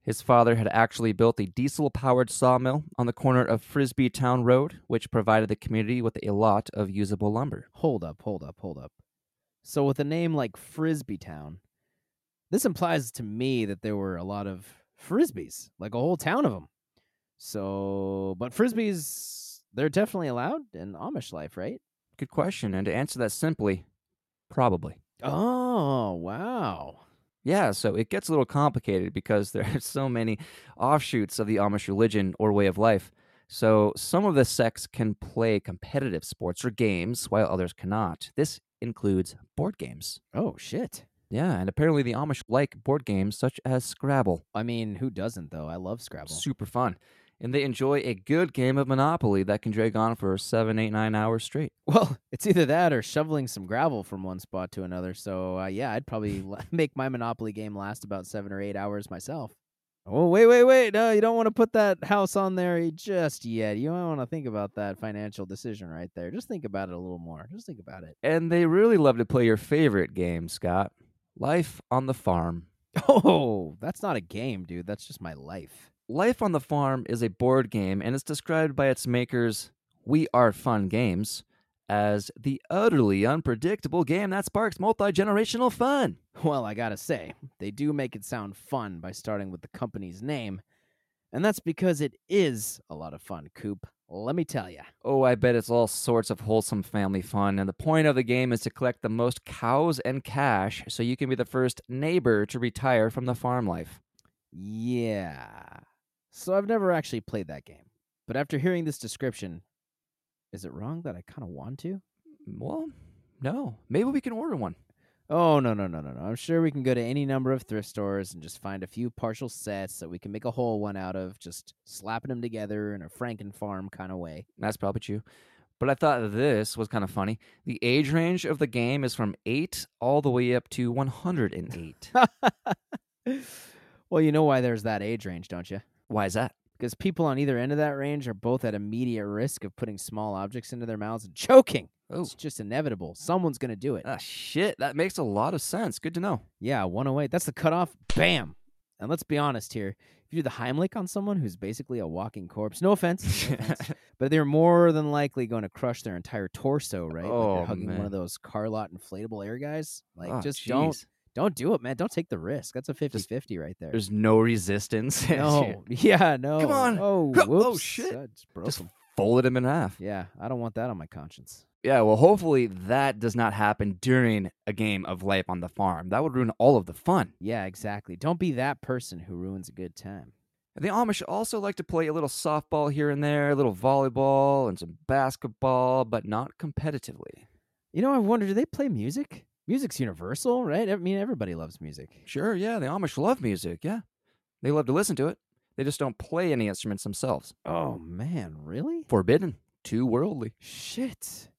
His father had actually built a diesel powered sawmill on the corner of Frisbee Town Road, which provided the community with a lot of usable lumber. Hold up, hold up, hold up. So, with a name like Frisbee Town, this implies to me that there were a lot of frisbees, like a whole town of them. So, but frisbees, they're definitely allowed in Amish life, right? Good question. And to answer that simply, probably. Oh, wow. Yeah, so it gets a little complicated because there are so many offshoots of the Amish religion or way of life. So some of the sects can play competitive sports or games while others cannot. This includes board games. Oh, shit. Yeah, and apparently the Amish like board games such as Scrabble. I mean, who doesn't, though? I love Scrabble. Super fun. And they enjoy a good game of Monopoly that can drag on for seven, eight, nine hours straight. Well, it's either that or shoveling some gravel from one spot to another. So, uh, yeah, I'd probably make my Monopoly game last about seven or eight hours myself. Oh, wait, wait, wait. No, you don't want to put that house on there just yet. You might want to think about that financial decision right there. Just think about it a little more. Just think about it. And they really love to play your favorite game, Scott Life on the Farm. Oh, that's not a game, dude. That's just my life. Life on the Farm is a board game and it's described by its makers, We Are Fun Games, as the utterly unpredictable game that sparks multi generational fun. Well, I gotta say, they do make it sound fun by starting with the company's name. And that's because it is a lot of fun, Coop. Let me tell ya. Oh, I bet it's all sorts of wholesome family fun, and the point of the game is to collect the most cows and cash so you can be the first neighbor to retire from the farm life. Yeah. So I've never actually played that game. But after hearing this description, is it wrong that I kind of want to? Well, no. Maybe we can order one. Oh, no, no, no, no, no. I'm sure we can go to any number of thrift stores and just find a few partial sets that we can make a whole one out of, just slapping them together in a Franken farm kind of way. That's probably true. But I thought this was kind of funny. The age range of the game is from 8 all the way up to 108. well, you know why there's that age range, don't you? Why is that? Because people on either end of that range are both at immediate risk of putting small objects into their mouths and choking. Oh, It's just inevitable. Someone's going to do it. ah, shit. That makes a lot of sense. Good to know. Yeah, 108. That's the cutoff. Bam. And let's be honest here. If you do the Heimlich on someone who's basically a walking corpse, no offense, no offense, but they're more than likely going to crush their entire torso, right? like Oh, they're hugging one of those car lot inflatable air guys. Like, Oh, just don't jeez. Don't do it, man. Don't take the risk. That's a 50-50 right there. There's no resistance. no, yeah, no. Come on. Oh, oh, whoops. shit. Uh, it's Just folded him in half. Yeah, I don't want that on my conscience. Yeah, well, hopefully that does not happen during a game of life on the farm. That would ruin all of the fun. Yeah, exactly. Don't be that person who ruins a good time. The Amish also like to play a little softball here and there, a little volleyball, and some basketball, but not competitively. You know, I wonder, do they play music? Music's universal, right? I mean, everybody loves music. Sure, yeah, the Amish love music, yeah. They love to listen to it. They just don't play any instruments themselves. Oh man, really? Forbidden. Too worldly. Shit.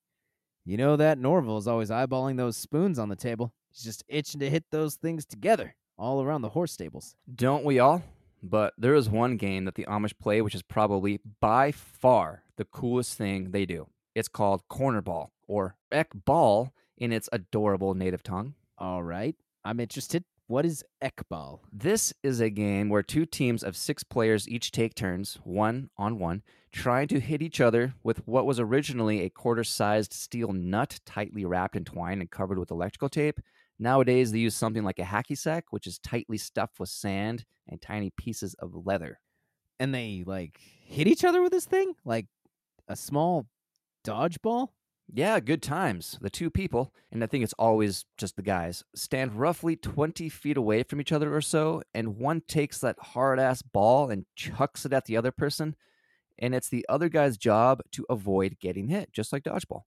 You know that Norville is always eyeballing those spoons on the table. He's just itching to hit those things together all around the horse stables. Don't we all? But there is one game that the Amish play which is probably by far the coolest thing they do. It's called cornerball, or ekball in its adorable native tongue. All right, I'm interested. What is Ekball? This is a game where two teams of six players each take turns, one on one, trying to hit each other with what was originally a quarter sized steel nut tightly wrapped in twine and covered with electrical tape. Nowadays, they use something like a hacky sack, which is tightly stuffed with sand and tiny pieces of leather. And they like hit each other with this thing like a small dodgeball. Yeah, good times. The two people, and I think it's always just the guys, stand roughly 20 feet away from each other or so, and one takes that hard ass ball and chucks it at the other person, and it's the other guy's job to avoid getting hit, just like dodgeball.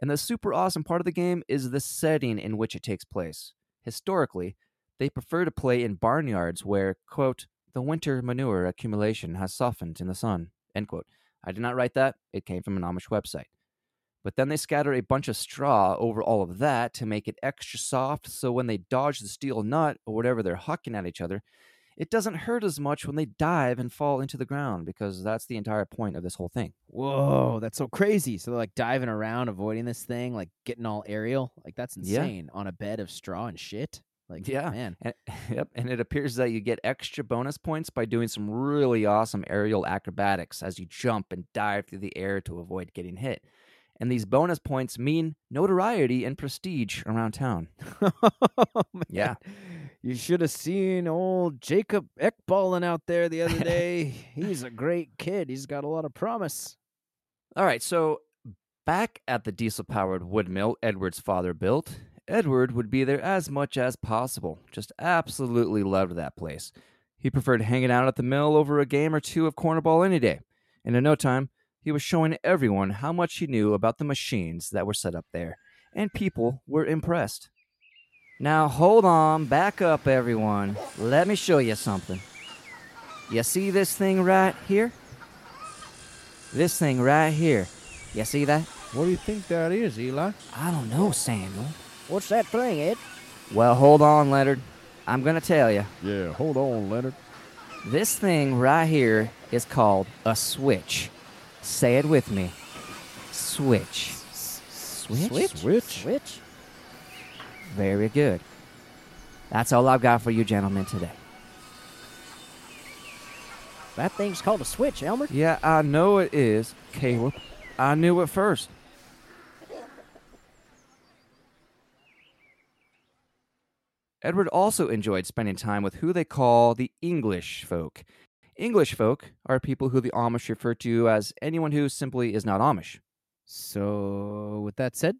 And the super awesome part of the game is the setting in which it takes place. Historically, they prefer to play in barnyards where, quote, the winter manure accumulation has softened in the sun, end quote. I did not write that, it came from an Amish website. But then they scatter a bunch of straw over all of that to make it extra soft so when they dodge the steel nut or whatever they're hucking at each other, it doesn't hurt as much when they dive and fall into the ground because that's the entire point of this whole thing. Whoa, that's so crazy. So they're like diving around, avoiding this thing, like getting all aerial. Like that's Yeah. insane on a bed of straw and shit. Like, Yeah. man. And, yep, and it appears that you get extra bonus points by doing some really awesome aerial acrobatics as you jump and dive through the air to avoid getting hit. And these bonus points mean notoriety and prestige around town. Oh, man, Yeah. You should have seen old Jacob Ekballen out there the other day. He's a great kid. He's got a lot of promise. All right, so back at the diesel powered wood mill Edward's father built, Edward would be there as much as possible. Just absolutely loved that place. He preferred hanging out at the mill over a game or two of cornerball any day. And in no time, he was showing everyone how much he knew about the machines that were set up there, and people were impressed. Now hold on, back up, everyone. Let me show you something. You see this thing right here? This thing right here. You see that? What do you think that is, Eli? I don't know, Samuel. What's that thing, Ed? Well, hold on, Leonard. I'm gonna tell you. Yeah, hold on, Leonard. This thing right here is called a switch. Say it with me. Switch. Switch? Switch? Switch? Very good. That's all I've got for you gentlemen today. That thing's called a switch, Elmer. Yeah, I know it is, Caleb. I knew it first. Edward also enjoyed spending time with who they call the English folk. English folk are people who the Amish refer to as anyone who simply is not Amish. So, with that said,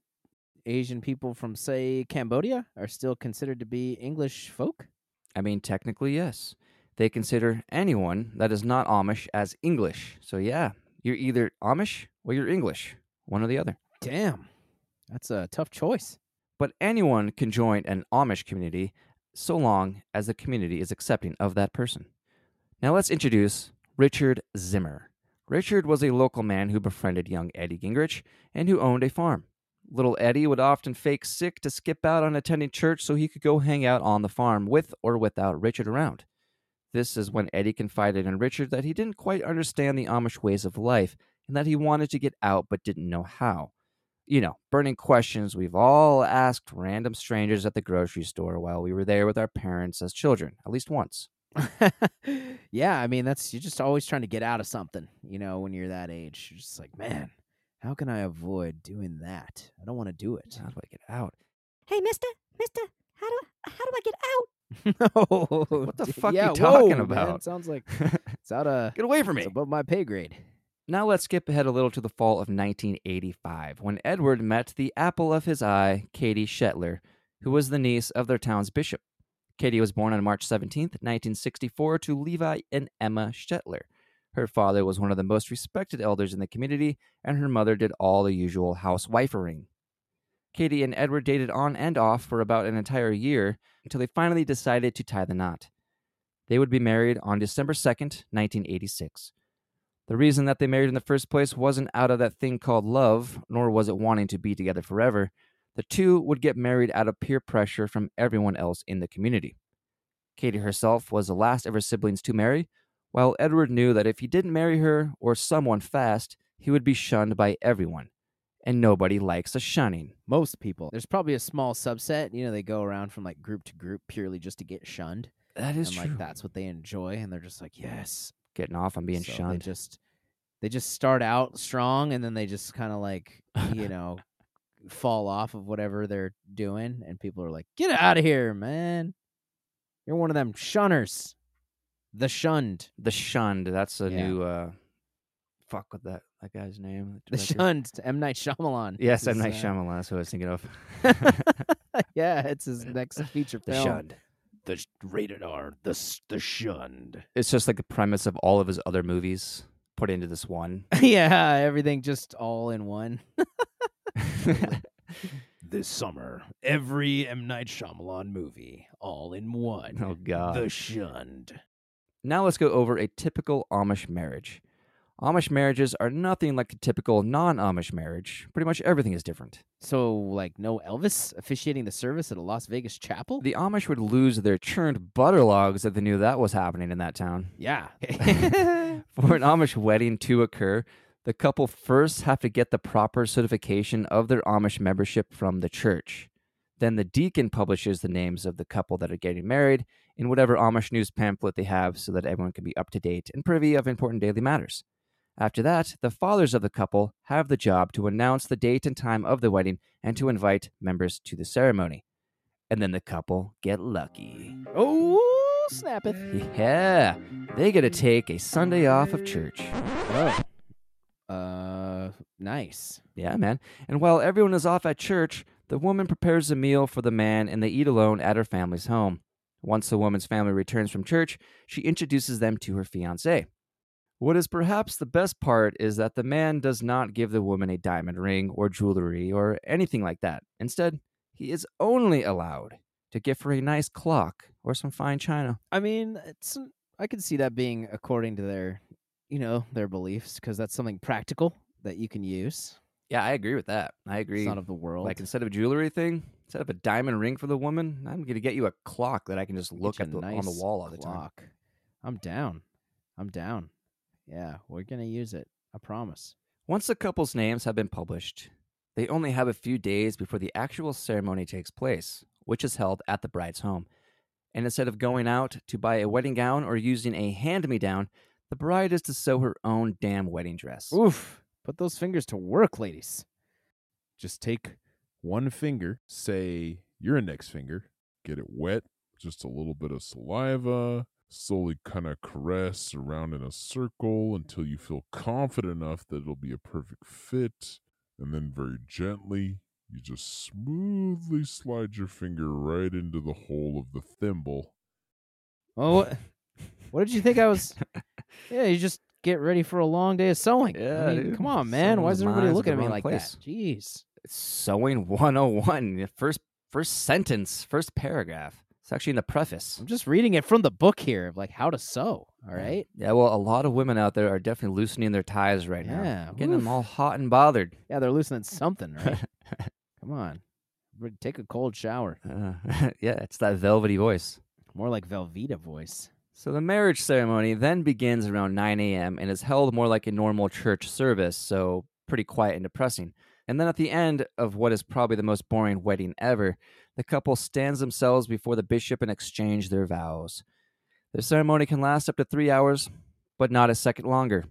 Asian people from, say, Cambodia are still considered to be English folk? I mean, technically, yes. They consider anyone that is not Amish as English. So, yeah, you're either Amish or you're English, one or the other. Damn. That's a tough choice. But anyone can join an Amish community so long as the community is accepting of that person. Now let's introduce Richard Zimmer. Richard was a local man who befriended young Eddie Gingerich and who owned a farm. Little Eddie would often fake sick to skip out on attending church so he could go hang out on the farm with or without Richard around. This is when Eddie confided in Richard that he didn't quite understand the Amish ways of life and that he wanted to get out but didn't know how you know, burning questions we've all asked random strangers at the grocery store while we were there with our parents as children, at least once. yeah, I mean, that's you're just always trying to get out of something, you know, when you're that age. You're just like, man, how can I avoid doing that? I don't want to do it. How do I get out? Hey, mister, mister, how do I, how do I get out? no. What the fuck you talking whoa, man, about? Sounds like it's out of get away from it's me. above my pay grade. Now let's skip ahead a little to the fall of 1985 when Edward met the apple of his eye, Katie Shetler, who was the niece of their town's bishop. Katie was born on March 17th, 1964, to Levi and Emma Shetler. Her father was one of the most respected elders in the community, and her mother did all the usual housewifering. Katie and Edward dated on and off for about an entire year until they finally decided to tie the knot. They would be married on December 2nd, 1986. The reason that they married in the first place wasn't out of that thing called love, nor was it wanting to be together forever. The two would get married out of peer pressure from everyone else in the community. Katie herself was the last of her siblings to marry, while Edward knew that if he didn't marry her or someone fast, he would be shunned by everyone. And nobody likes a shunning. Most people. There's probably a small subset, you know, they go around from like group to group purely just to get shunned. That is and true. like that's what they enjoy and they're just like, "Yes." Getting off on being So They shunned. just they just start out strong and then they just kind of like, you know, fall off of whatever they're doing and people are like, "Get out of here, man. You're one of them shunners." The shunned. The shunned. That's a Yeah. new uh fuck with that that guy's name. The director. shunned. M Night Shyamalan. Yes, M Night uh, Shyamalan. That's who I was thinking of. yeah, it's his next feature The film. Shunned. The rated R. The the shunned. It's just like the premise of all of his other movies put into this one. yeah, everything just all in one. this summer, every M Night Shyamalan movie, all in one. oh God. The Shunned. Now let's go over a typical Amish marriage. Amish marriages are nothing like a typical non Amish marriage. Pretty much everything is different. So, like, no Elvis officiating the service at a Las Vegas chapel? The Amish would lose their churned butter logs if they knew that was happening in that town. yeah. For an Amish wedding to occur, the couple first have to get the proper certification of their Amish membership from the church. Then the deacon publishes the names of the couple that are getting married in whatever Amish news pamphlet they have so that everyone can be up to date and privy of important daily matters. After that, the fathers of the couple have the job to announce the date and time of the wedding and to invite members to the ceremony. And then the couple get lucky. oh, snap it. Yeah, they get to take a Sunday off of church. Oh. Uh, nice. Yeah, man. And while everyone is off at church, the woman prepares a meal for the man and they eat alone at her family's home. Once the woman's family returns from church, she introduces them to her fiance. What is perhaps the best part is that the man does not give the woman a diamond ring or jewelry or anything like that. Instead, he is only allowed to give her a nice clock or some fine china. I mean, it's I could see that being according to their, you know, their beliefs because that's something practical that you can use. Yeah, I agree with that. I It's agree. not of the world. Like instead of a jewelry thing, instead of a diamond ring for the woman, I'm going to get you a clock that I can just look at the, on the wall all the time. I'm down. I'm down. Yeah, we're gonna use it. I promise. Once the couple's names have been published, they only have a few days before the actual ceremony takes place, which is held at the bride's home. And instead of going out to buy a wedding gown or using a hand me down, the bride is to sew her own damn wedding dress. Oof. Put those fingers to work, ladies. Just take one finger, say your index finger, get it wet, just a little bit of saliva, slowly kind of caress around in a circle until you feel confident enough that it'll be a perfect fit. And then very gently, you just smoothly slide your finger right into the hole of the thimble. Oh, what, did you think I was? yeah, you just get ready for a long day of sewing. Yeah, I mean, dude. come on, man. Why is everybody looking at me like place. that? Jeez. Sewing 101, first first sentence, first paragraph. It's actually in the preface. I'm just reading it from the book here of like how to sew. All right. Yeah, well, a lot of women out there are definitely loosening their ties right now. Yeah, Getting them all hot and bothered. Yeah, they're loosening something, right? come on. Take a cold shower. Uh, yeah, it's that velvety voice. More like Velveeta voice. So the marriage ceremony then begins around 9 a.m. and is held more like a normal church service, so pretty quiet and depressing. And then at the end of what is probably the most boring wedding ever, the couple stands themselves before the bishop and exchange their vows. The ceremony can last up to three hours, but not a second longer.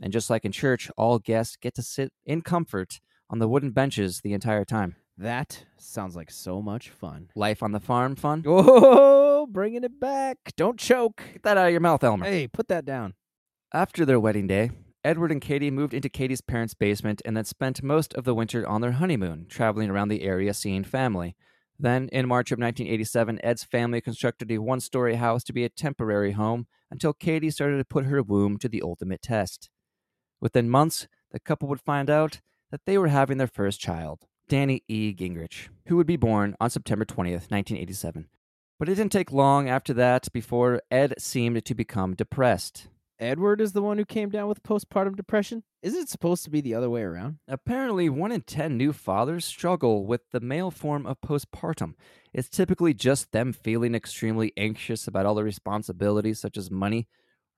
And just like in church, all guests get to sit in comfort on the wooden benches the entire time. That sounds like so much fun. Life on the farm fun? Bringing it back. Don't choke. Get that out of your mouth, Elmer. Hey, put that down. After their wedding day, Edward and Katie moved into Katie's parents' basement and then spent most of the winter on their honeymoon, traveling around the area seeing family. Then, in March of 1987, Ed's family constructed a one story house to be a temporary home until Katie started to put her womb to the ultimate test. Within months, the couple would find out that they were having their first child, Danny E. Gingerich, who would be born on September 20th, 1987. But it didn't take long after that before Ed seemed to become depressed. Edward is the one who came down with postpartum depression. Is it supposed to be the other way around? Apparently, one in 10 new fathers struggle with the male form of postpartum. It's typically just them feeling extremely anxious about all the responsibilities, such as money,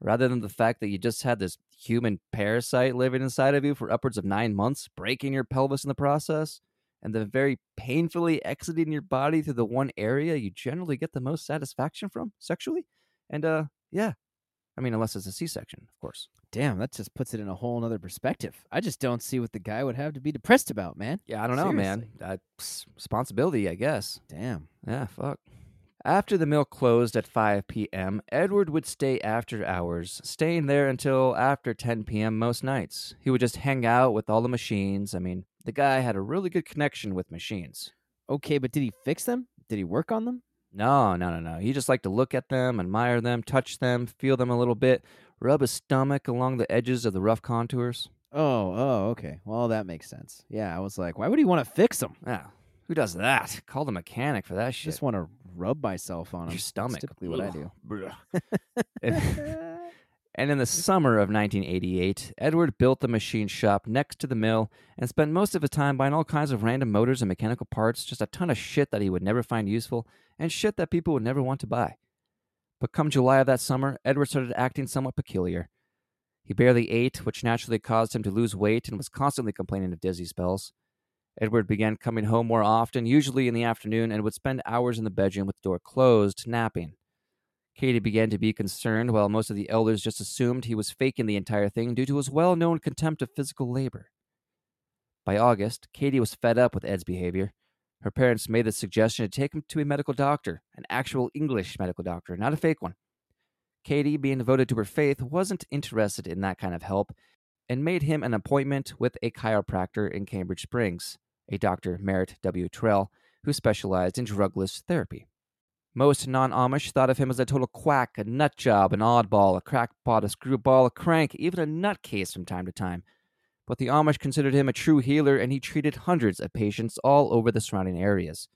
rather than the fact that you just had this human parasite living inside of you for upwards of nine months, breaking your pelvis in the process, and then very painfully exiting your body through the one area you generally get the most satisfaction from sexually. And, uh, yeah. I mean, unless it's a C section, of course. Damn, that just puts it in a whole nother perspective. I just don't see what the guy would have to be depressed about, man. Yeah, I don't know, man. Seriously. Uh, responsibility, I guess. Damn. Yeah, fuck. After the mill closed at 5 p.m., Edward would stay after hours, staying there until after 10 p.m. most nights. He would just hang out with all the machines. I mean, the guy had a really good connection with machines. Okay, but did he fix them? Did he work on them? No, no, no, no. He just liked to look at them, admire them, touch them, feel them a little bit, rub his stomach along the edges of the rough contours. Oh, oh, okay. Well, that makes sense. Yeah, I was like, why would he want to fix them? Yeah. Who does that? Call the mechanic for that shit. Just want to rub myself on Your them. stomach. typically what I do. And, and in the mm-hmm. summer of 1988, Edward built the machine shop next to the mill and spent most of his time buying all kinds of random motors and mechanical parts, just a ton of shit that he would never find useful and shit that people would never want to buy. But come July of that summer, Edward started acting somewhat peculiar. He barely ate, which naturally caused him to lose weight and was constantly complaining of dizzy spells. Edward began coming home more often, usually in the afternoon, and would spend hours in the bedroom with the door closed, napping. Katie began to be concerned, while most of the elders just assumed he was faking the entire thing due to his well known contempt of physical labor. By August, Katie was fed up with Ed's behavior. Her parents made the suggestion to take him to a medical doctor, an actual English medical doctor, not a fake one. Katie, being devoted to her faith, wasn't interested in that kind of help and made him an appointment with a chiropractor in Cambridge Springs, a Dr. Merritt W. Terrell, who specialized in drugless therapy. Most non Amish thought of him as a total quack, a nut job, an oddball, a crackpot, a screwball, a crank, even a nutcase from time to time. But the Amish considered him a true healer, and he treated hundreds of patients all over the surrounding areas.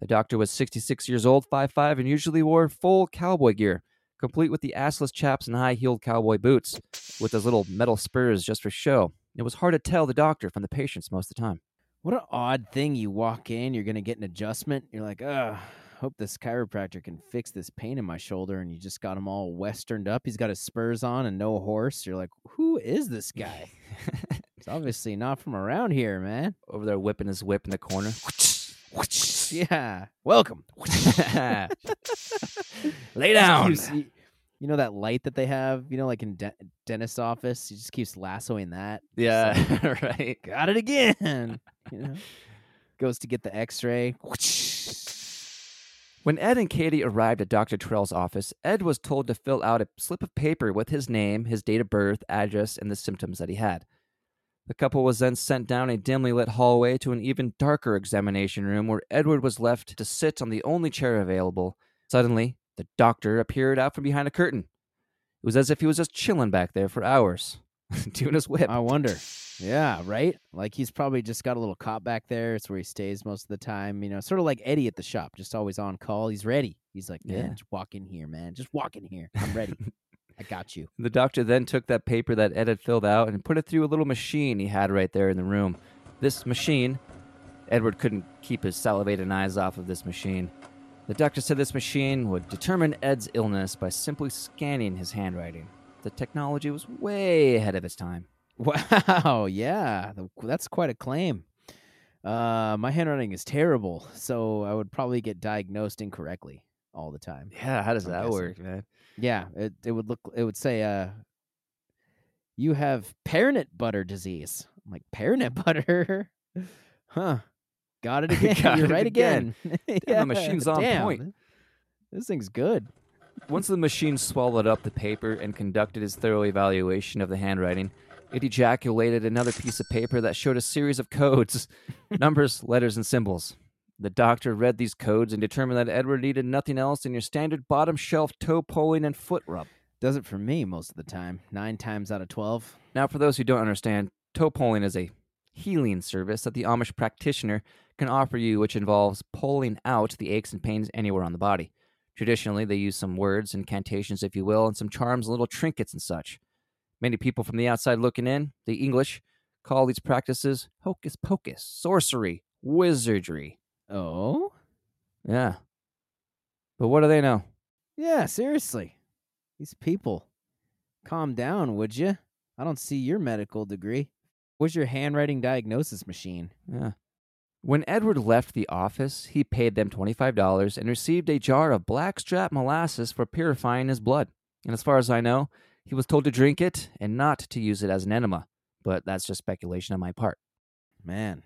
The doctor was 66 years old, 5'5, and usually wore full cowboy gear, complete with the assless chaps and high heeled cowboy boots, with those little metal spurs just for show. It was hard to tell the doctor from the patients most of the time. What an odd thing. You walk in, you're going to get an adjustment. You're like, ugh, hope this chiropractor can fix this pain in my shoulder. And you just got him all westerned up. He's got his spurs on and no horse. You're like, who is this guy? He's obviously not from around here, man. Over there whipping his whip in the corner. Yeah. Welcome. Lay down. you, you know that light that they have, you know, like in de- dentist office? He just keeps lassoing that. Just like, Yeah, right. got it again. You know? Goes to get the x ray. When Ed and Katie arrived at Dr. Terrell's office, Ed was told to fill out a slip of paper with his name, his date of birth, address, and the symptoms that he had. The couple was then sent down a dimly lit hallway to an even darker examination room where Edward was left to sit on the only chair available. Suddenly, the doctor appeared out from behind a curtain. It was as if he was just chilling back there for hours, doing his whip. I wonder. Yeah, right? Like he's probably just got a little cop back there. It's where he stays most of the time. You know, sort of like Eddie at the shop, just always on call. He's ready. He's like, man, Yeah. just walk in here, man. Just walk in here. I'm ready. I got you. The doctor then took that paper that Ed had filled out and put it through a little machine he had right there in the room. This machine, Edward couldn't keep his salivating eyes off of this machine. The doctor said this machine would determine Ed's illness by simply scanning his handwriting. The technology was way ahead of its time. Wow. Yeah. That's quite a claim. Uh, my handwriting is terrible, so I would probably get diagnosed incorrectly all the time. Yeah, how does I'm that guessing. work, man? Yeah, it it would look it would say uh you have pearnut butter disease. I'm like pearnut butter? huh. Got it again. Got You're it right again. again. the machine's on damn. point. This thing's good. Once the machine swallowed up the paper and conducted its thorough evaluation of the handwriting, it ejaculated another piece of paper that showed a series of codes numbers, letters, and symbols. The doctor read these codes and determined that Edward needed nothing else than your standard bottom shelf toe pulling and foot rub. Does it for me most of the time. Nine times out of twelve. Now, for those who don't understand, toe pulling is a healing service that the Amish practitioner can offer you, which involves pulling out the aches and pains anywhere on the body. Traditionally, they use some words, incantations, if you will, and some charms and little trinkets and such. Many people from the outside looking in, the English, call these practices hocus pocus, sorcery, wizardry. Oh? Yeah. But what do they know? Yeah, seriously. These people. Calm down, would you? I don't see your medical degree. Where's your handwriting diagnosis machine? Yeah. When Edward left the office, he paid them $25 and received a jar of blackstrap molasses for purifying his blood. And as far as I know, he was told to drink it and not to use it as an enema. But that's just speculation on my part. Man,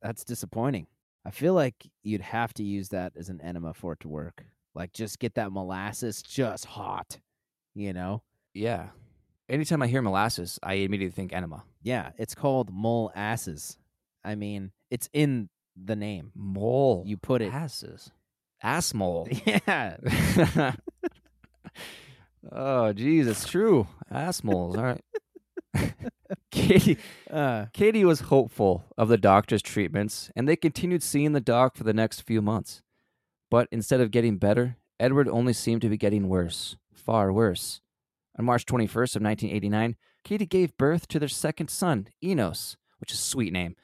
that's disappointing. I feel like you'd have to use that as an enema for it to work. Like just get that molasses just hot, you know? Yeah. Anytime I hear molasses, I immediately think enema. Yeah, it's called molasses. I mean, it's in the name. Mole. You put it. Asses. Ass mole. Yeah. oh, geez, it's true. Ass moles. All right. Katie Uh, Katie was hopeful of the doctor's treatments, and they continued seeing the doc for the next few months. But instead of getting better, Edward only seemed to be getting worse, far worse. On March 21st of 1989, Katie gave birth to their second son, Enos, which is a sweet name.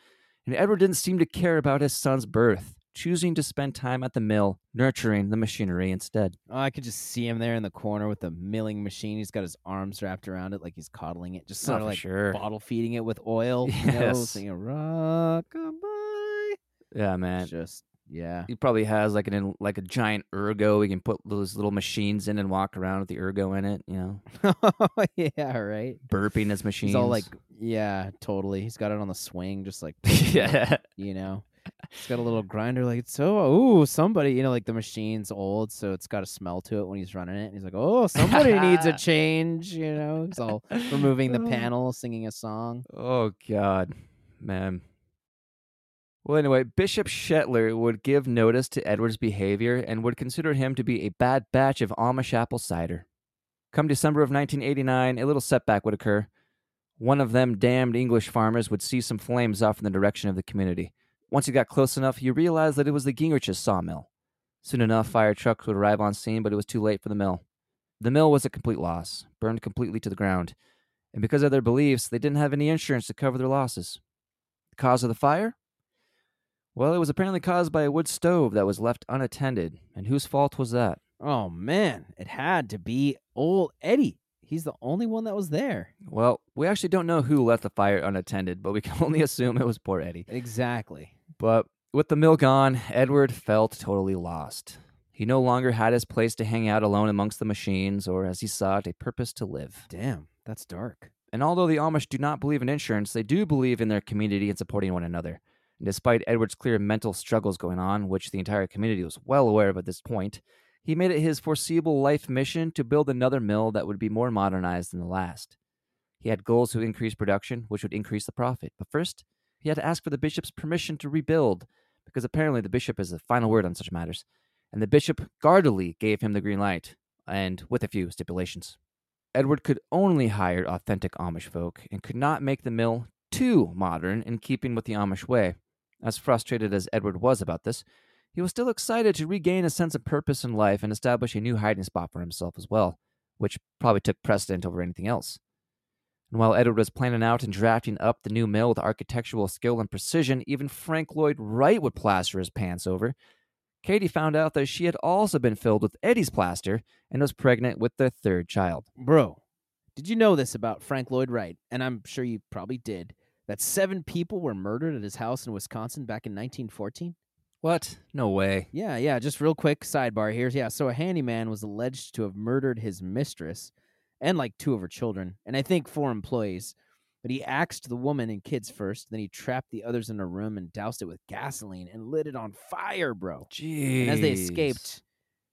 And Edward didn't seem to care about his son's birth, choosing to spend time at the mill nurturing the machinery instead. oh, I could just see him there in the corner with the milling machine. He's got his arms wrapped around it like he's coddling it, just sort of like sure. bottle feeding it with oil. You know, Yes. singing rockabye. Yeah, man. Just yeah. He probably has like an like a giant ergo. He can put those little machines in and walk around with the ergo in it. You know, yeah, right. burping his machines. He's all like, yeah, totally. He's got it on the swing, just like yeah, you know. It's got a little grinder, like it's so. Ooh, somebody, you know, like the machine's old, so it's got a smell to it when he's running it. And he's like, oh, somebody needs a change. You know, he's all removing the Oh. panel, singing a song. Oh God, man. Well, anyway, Bishop Shetler would give notice to Edward's behavior and would consider him to be a bad batch of Amish apple cider. Come December of 1989, a little setback would occur. One of them damned English farmers would see some flames off in the direction of the community. Once he got close enough, he realized that it was the Gingerich's sawmill. Soon enough, fire trucks would arrive on scene, but it was too late for the mill. The mill was a complete loss, burned completely to the ground and because of their beliefs, they didn't have any insurance to cover their losses. The cause of the fire? Well, it was apparently caused by a wood stove that was left unattended. And whose fault was that? Oh man, it had to be old Eddie. He's the only one that was there. Well, we actually don't know who left the fire unattended, but we can only assume it was poor Eddie. Exactly. But with the mill gone, Edward felt totally lost. He no longer had his place to hang out alone amongst the machines, or as he saw it, a purpose to live. Damn, that's dark. And although the Amish do not believe in insurance, they do believe in their community and supporting one another. And despite Edward's clear mental struggles going on, which the entire community was well aware of at this point, he made it his foreseeable life mission to build another mill that would be more modernized than the last. He had goals to increase production, which would increase the profit. But first, he had to ask for the bishop's permission to rebuild, because apparently the bishop has the final word on such matters. And the bishop guardedly gave him the green light, and with a few stipulations. Edward could only hire authentic Amish folk and could not make the mill too modern in keeping with the Amish way. As frustrated as Edward was about this, he was still excited to regain a sense of purpose in life and establish a new hiding spot for himself as well, which probably took precedent over anything else. And while Edward was planning out and drafting up the new mill with architectural skill and precision, even Frank Lloyd Wright would plaster his pants over. Katie found out that she had also been filled with Eddie's plaster and was pregnant with their third child. Bro, did you know this about Frank Lloyd Wright? And I'm sure you probably did. That seven people were murdered at his house in Wisconsin back in 1914? What? No way. Yeah, yeah. Just real quick sidebar here. Yeah, so a handyman was alleged to have murdered his mistress and like two of her children, and I think four employees. But he axed the woman and kids first, then he trapped the others in a room and doused it with gasoline and lit it on fire, bro. Jeez. And as they escaped,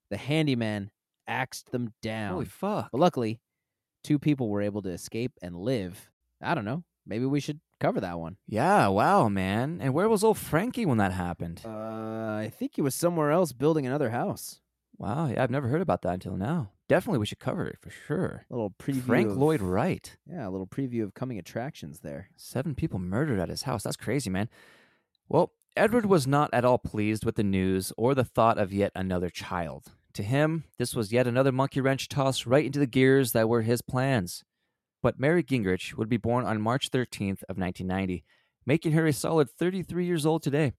the handyman axed them down. Holy fuck. But luckily, two people were able to escape and live. I don't know. Maybe we should cover that one. Yeah, wow, man. And where was old Frankie when that happened? Uh, I think he was somewhere else building another house. Wow, yeah, I've never heard about that until now. Definitely we should cover it for sure. A little preview. Frank of- Lloyd Wright. Yeah, a little preview of coming attractions there. Seven people murdered at his house. That's crazy, man. Well, Edward was not at all pleased with the news or the thought of yet another child. To him, this was yet another monkey wrench tossed right into the gears that were his plans. But Mary Gingerich would be born on March 13th of 1990, making her a solid 33 years old today.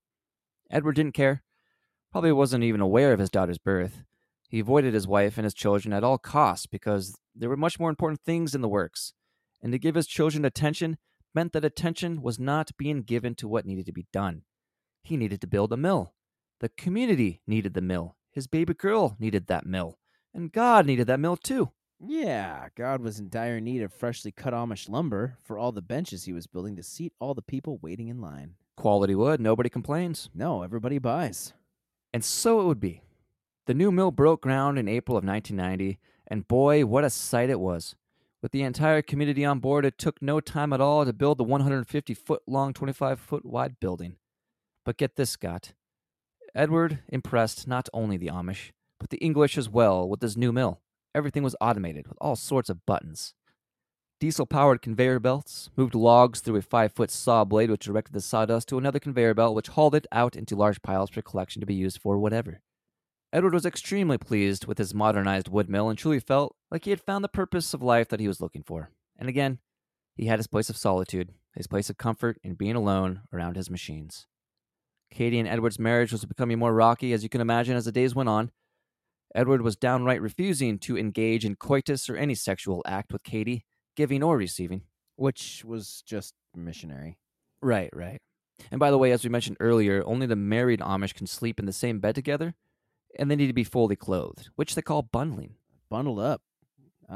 Edward didn't care. Probably wasn't even aware of his daughter's birth. He avoided his wife and his children at all costs because there were much more important things in the works. And to give his children attention meant that attention was not being given to what needed to be done. He needed to build a mill. The community needed the mill. His baby girl needed that mill. And God needed that mill too. Yeah, God was in dire need of freshly cut Amish lumber for all the benches he was building to seat all the people waiting in line. Quality wood, nobody complains. No, everybody buys. And so it would be. The new mill broke ground in April of 1990, and boy, what a sight it was. With the entire community on board, it took no time at all to build the 150 foot long, 25 foot wide building. But get this, Scott. Edward impressed not only the Amish, but the English as well with this new mill. Everything was automated with all sorts of buttons. diesel powered conveyor belts, moved logs through a five foot saw blade which directed the sawdust to another conveyor belt which hauled it out into large piles for collection to be used for whatever. Edward was extremely pleased with his modernized wood mill and truly felt like he had found the purpose of life that he was looking for. And again, he had his place of solitude, his place of comfort in being alone around his machines. Katie and Edward's marriage was becoming more rocky, as you can imagine, as the days went on. Edward was downright refusing to engage in coitus or any sexual act with Katie, giving or receiving. Which was just missionary. Right, right. And by the way, as we mentioned earlier, only the married Amish can sleep in the same bed together, and they need to be fully clothed, which they call bundling. Bundled up. Uh,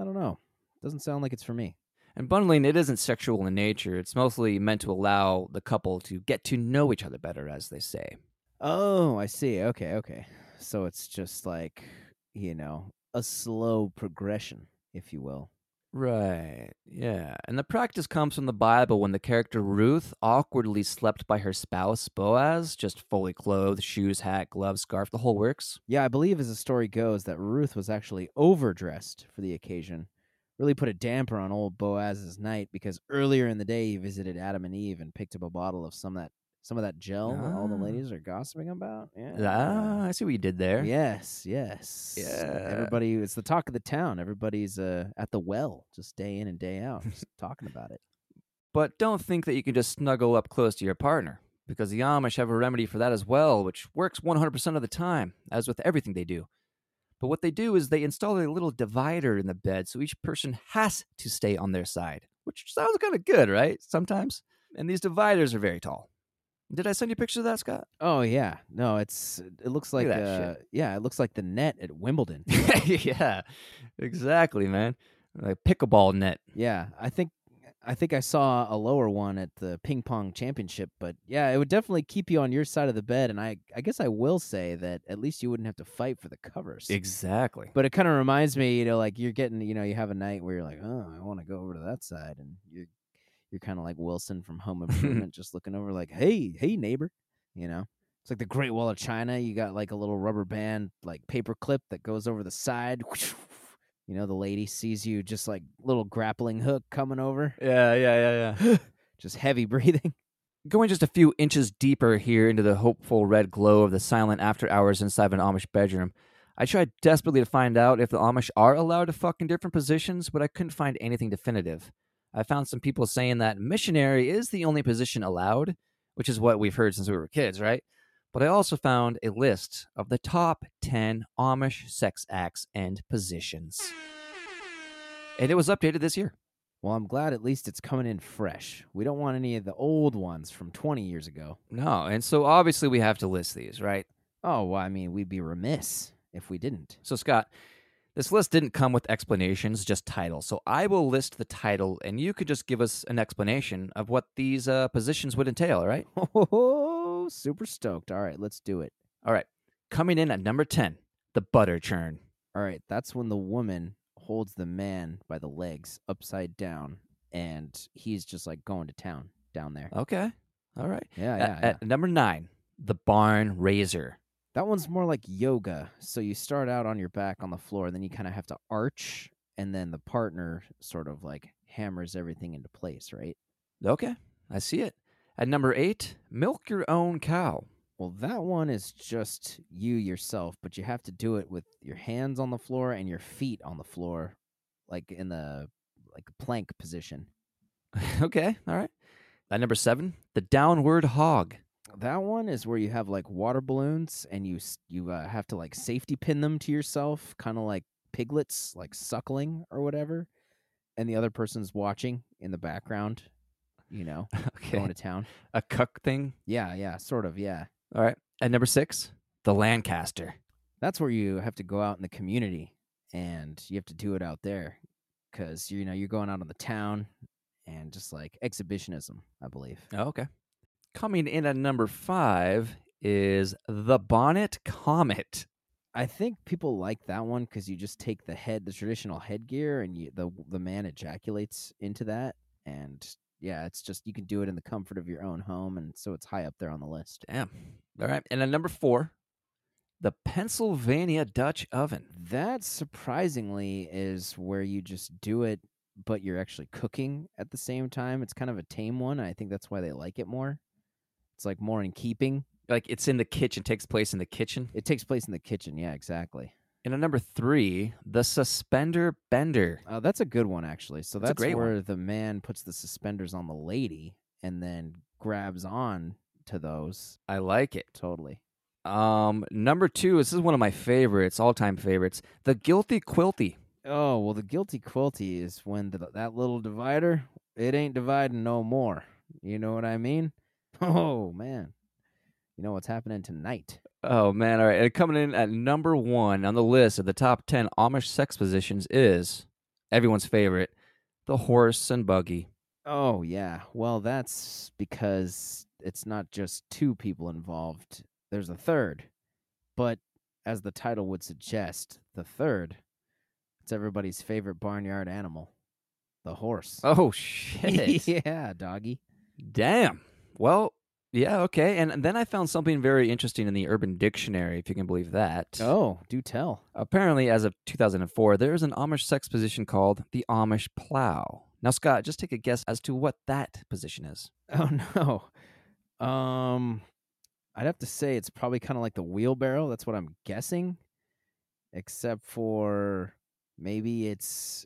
I don't know. Doesn't sound like it's for me. And bundling, it isn't sexual in nature. It's mostly meant to allow the couple to get to know each other better, as they say. Oh, I see. Okay, okay. So it's just like, you know, a slow progression, if you will. Right, yeah. And the practice comes from the Bible when the character Ruth awkwardly slept by her spouse, Boaz, just fully clothed, shoes, hat, gloves, scarf, the whole works. Yeah, I believe as the story goes that Ruth was actually overdressed for the occasion. Really put a damper on old Boaz's night because earlier in the day he visited Adam and Eve and picked up a bottle of some of that some of that gel that all the Ah. ladies are gossiping about. Yeah. Ah, I see what you did there. Yes, yes. Yeah. Everybody it's the talk of the town. Everybody's uh at the well just day in and day out just talking about it. But don't think that you can just snuggle up close to your partner, because the Amish have a remedy for that as well, which works 100% of the time, as with everything they do. But what they do is they install a little divider in the bed so each person has to stay on their side, which sounds kind of good, right? Sometimes. And these dividers are very tall. Did I send you pictures of that, Scott? Oh yeah. No, it's it looks like uh yeah, it looks like the net at Wimbledon. yeah, exactly, man. Like a pickleball net. Yeah, I think I think I saw a lower one at the ping pong championship, but yeah, it would definitely keep you on your side of the bed, and I I guess I will say that at least you wouldn't have to fight for the covers. Exactly. But it kind of reminds me, you know, like you're getting, you know, you have a night where you're like, oh, I want to go over to that side, and you're you're kind of like Wilson from Home Improvement, just looking over, like, hey, hey, neighbor, you know. It's like the Great Wall of China. You got like a little rubber band, like paper clip that goes over the side. You know, the lady sees you just like little grappling hook coming over, Yeah, yeah, yeah, yeah. just heavy breathing. Going just a few inches deeper here into the hopeful red glow of the silent after hours inside of an Amish bedroom, I tried desperately to find out if the Amish are allowed to fuck in different positions, but I couldn't find anything definitive. I found some people saying that missionary is the only position allowed, which is what we've heard since we were kids, right? But I also found a list of the top 10 Amish sex acts and positions. And it was updated this year. Well, I'm glad at least it's coming in fresh. We don't want any of the old ones from 20 years ago. No, and so obviously we have to list these, right? Oh, well, I mean, we'd be remiss if we didn't. So, Scott, this list didn't come with explanations, just titles. So, I will list the title, and you could just give us an explanation of what these uh, positions would entail, all right? Oh, super stoked. All right, let's do it. All right. Coming in at number 10, the butter churn. All right, that's when the woman holds the man by the legs upside down, and he's just like going to town down there. Okay. All right. Yeah, At- yeah, yeah. At number nine, the barn raiser. That one's more like yoga. So you start out on your back on the floor, then you kind of have to arch, and then the partner sort of like hammers everything into place, right? Okay. I see it. At number eight, milk your own cow. Well, that one is just you yourself, but you have to do it with your hands on the floor and your feet on the floor, like in the like plank position. okay. All right. At number seven, the downward hog. That one is where you have like water balloons and you you uh, have to like safety pin them to yourself, kind of like piglets, like suckling or whatever, and the other person's watching in the background, you know, Okay. going to town. A cuck thing. Yeah, yeah, sort of, yeah. All right. At number six, the Lancaster. That's where you have to go out in the community and you have to do it out there because you know you're going out on the town and just like exhibitionism, I believe. Oh, okay. Coming in at number five is the Bonnet Comet. I think people like that one because you just take the head, the traditional headgear, and you, the the man ejaculates into that, and yeah, it's just you can do it in the comfort of your own home, and so it's high up there on the list. Damn. All right. And at number four, the Pennsylvania Dutch Oven. That surprisingly is where you just do it but you're actually cooking at the same time. It's kind of a tame one. I think that's why they like it more. It's like more in keeping. Like it's in the kitchen, takes place in the kitchen. It takes place in the kitchen. Yeah, exactly. And at number three, the suspender bender. Uh, that's a good one, actually. So That's that's, great one. where the man puts the suspenders on the lady and then grabs on to those. I like it. Totally. Um, number two, this is one of my favorites, all time favorites. The guilty quilty. Oh well, the guilty quilty is when the, that little divider it ain't dividing no more. You know what I mean? Oh man, you know what's happening tonight? Oh man, all right. And coming in at number one on the list of the top ten Amish sex positions is everyone's favorite, the horse and buggy. Oh yeah. Well, that's because it's not just two people involved. There's a third, but as the title would suggest, the third, it's everybody's favorite barnyard animal, the horse. Oh shit. yeah, doggy. Damn. Well, yeah, okay. And then I found something very interesting in the Urban Dictionary, if you can believe that. Oh, do tell. Apparently, as of 2004, there is an Amish sex position called the Amish plow. Now, Scott, just take a guess as to what that position is. Oh no. Um I'd have to say it's probably kind of like the wheelbarrow. That's what I'm guessing. Except for maybe it's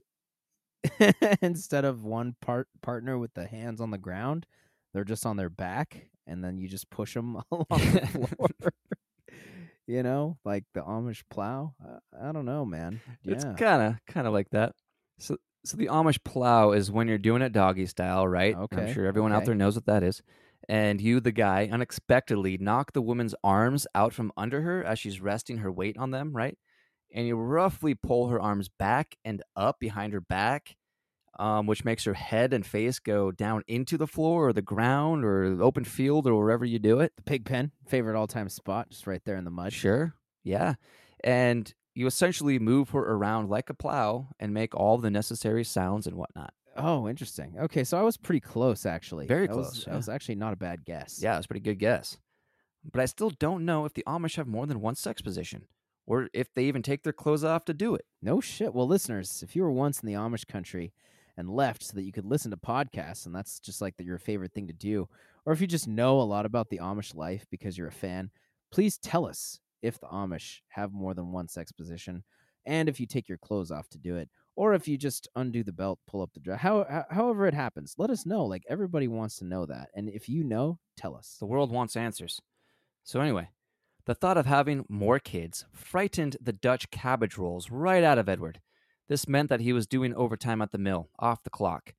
instead of one part partner with the hands on the ground, they're just on their back and then you just push them along the floor. you know, like the Amish plow. I, I don't know, man. Yeah. It's kind of kind of like that. So, so the Amish plow is when you're doing it doggy style, right? Okay. I'm sure everyone out there knows what that is. And you, the guy, unexpectedly knock the woman's arms out from under her as she's resting her weight on them, right? And you roughly pull her arms back and up behind her back, um, which makes her head and face go down into the floor or the ground or the open field or wherever you do it. the pig pen, favorite all-time spot, just right there in the mud. Sure. Yeah. And you essentially move her around like a plow and make all the necessary sounds and whatnot. Oh, interesting. Okay, so I was pretty close actually. Very That was- close, That was actually not a bad guess. Yeah, that's a pretty good guess. But I still don't know if the Amish have more than one sex position or if they even take their clothes off to do it. No shit. Well, listeners, if you were once in the Amish country and left so that you could listen to podcasts, and that's just like the, your favorite thing to do, or if you just know a lot about the Amish life because you're a fan, please tell us if the Amish have more than one sex position, and if you take your clothes off to do it, or if you just undo the belt, pull up the dress. How, how, however it happens, let us know. Like everybody wants to know that, and if you know, tell us. The world wants answers. So, anyway, the thought of having more kids frightened the Dutch cabbage rolls right out of Edward. This meant that he was doing overtime at the mill, off the clock.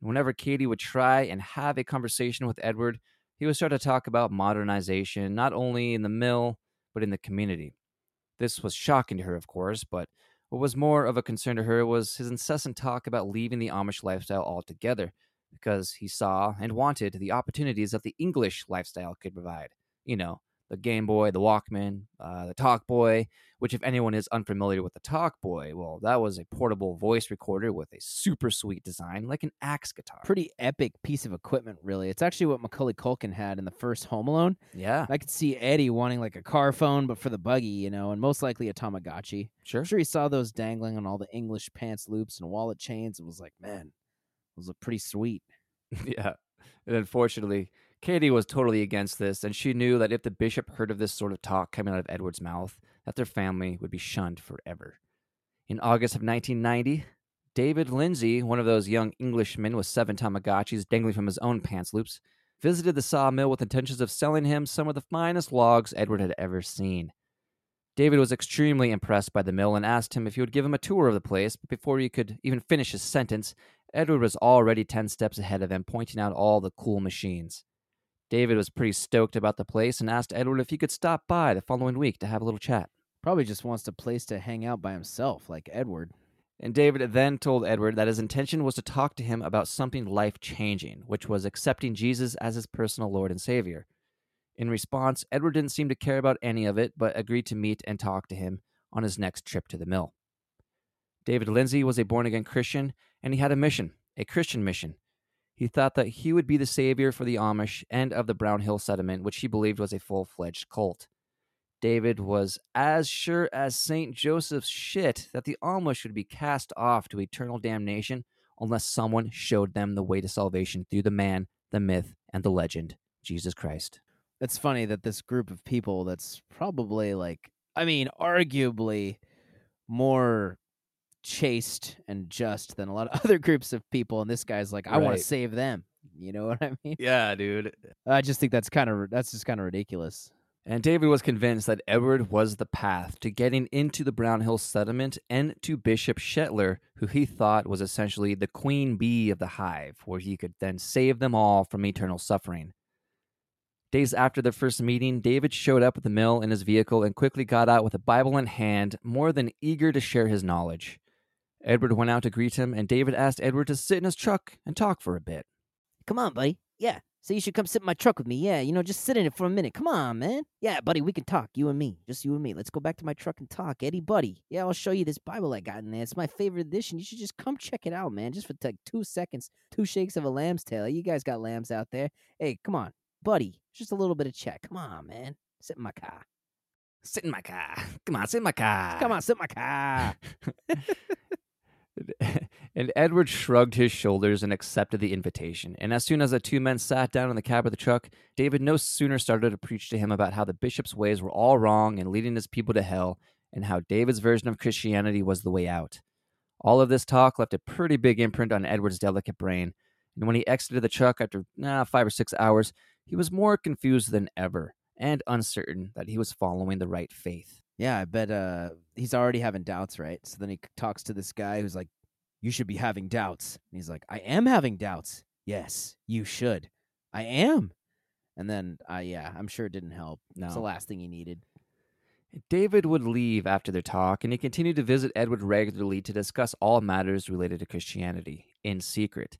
Whenever Katie would try and have a conversation with Edward, he would start to talk about modernization, not only in the mill, but in the community. This was shocking to her, of course, but what was more of a concern to her was his incessant talk about leaving the Amish lifestyle altogether, because he saw and wanted the opportunities that the English lifestyle could provide. You know, the Game Boy, the Walkman, uh, the Talk Boy, which, if anyone is unfamiliar with the Talk Boy, well, that was a portable voice recorder with a super sweet design, like an axe guitar. Pretty epic piece of equipment, really. It's actually what Macaulay Culkin had in the first Home Alone. yeah, I could see Eddie wanting like a car phone, but for the buggy, you know, and most likely a Tamagotchi. sure. I'm sure he saw those dangling on all the English pants loops and wallet chains and was like, man, those look pretty sweet. yeah. And unfortunately, Katie was totally against this, and she knew that if the bishop heard of this sort of talk coming out of Edward's mouth, that their family would be shunned forever. In August of 1990, David Lindsay, one of those young Englishmen with seven Tamagotchis dangling from his own pants loops, visited the sawmill with intentions of selling him some of the finest logs Edward had ever seen. David was extremely impressed by the mill and asked him if he would give him a tour of the place, but before he could even finish his sentence, Edward was already 10 steps ahead of him, pointing out all the cool machines. David was pretty stoked about the place and asked Edward if he could stop by the following week to have a little chat. Probably just wants a place to hang out by himself, like Edward. And David then told Edward that his intention was to talk to him about something life changing, which was accepting Jesus as his personal Lord and Savior. In response, Edward didn't seem to care about any of it, but agreed to meet and talk to him on his next trip to the mill. David Lindsay was a born again Christian, and he had a mission, a Christian mission. He thought that he would be the savior for the Amish and of the Brown Hill settlement, which he believed was a full fledged cult. David was as sure as St. Joseph's shit that the Amish would be cast off to eternal damnation unless someone showed them the way to salvation through the man, the myth, and the legend, Jesus Christ. It's funny that this group of people that's probably like, I mean, arguably more chaste and just than a lot of other groups of people. And this guy's like, I want to save them. You know what I mean? Yeah, dude. I just think that's kind of that's just kind of ridiculous. And David was convinced that Edward was the path to getting into the Brown Hill settlement and to Bishop Shetler, who he thought was essentially the queen bee of the hive, where he could then save them all from eternal suffering. Days after their first meeting, David showed up at the mill in his vehicle and quickly got out with a Bible in hand, more than eager to share his knowledge. Edward went out to greet him, and David asked Edward to sit in his truck and talk for a bit. Come on, buddy. Yeah. So you should come sit in my truck with me. Yeah, you know, just sit in it for a minute. Come on, man. Yeah, buddy, we can talk. You and me. Just you and me. Let's go back to my truck and talk. Eddie, buddy. Yeah, I'll show you this Bible I got in there. It's my favorite edition. You should just come check it out, man. Just for like two seconds. Two shakes of a lamb's tail. You guys got lambs out there. Hey, come on. Buddy. Just a little bit of check. Come on, man. Sit in my car. Sit in my car. Come on, sit in my car. Come on, sit in my car. and Edward shrugged his shoulders and accepted the invitation. And as soon as the two men sat down in the cab of the truck, David no sooner started to preach to him about how the bishop's ways were all wrong and leading his people to hell, and how David's version of Christianity was the way out. All of this talk left a pretty big imprint on Edward's delicate brain, and when he exited the truck after nah, five or six hours, he was more confused than ever and uncertain that he was following the right faith. Yeah, I bet uh he's already having doubts, right? So then he talks to this guy who's like, "You should be having doubts." And he's like, "I am having doubts." Yes, you should. I am. And then, uh, yeah, I'm sure it didn't help. It's the last thing he needed. David would leave after their talk, and he continued to visit Edward regularly to discuss all matters related to Christianity in secret.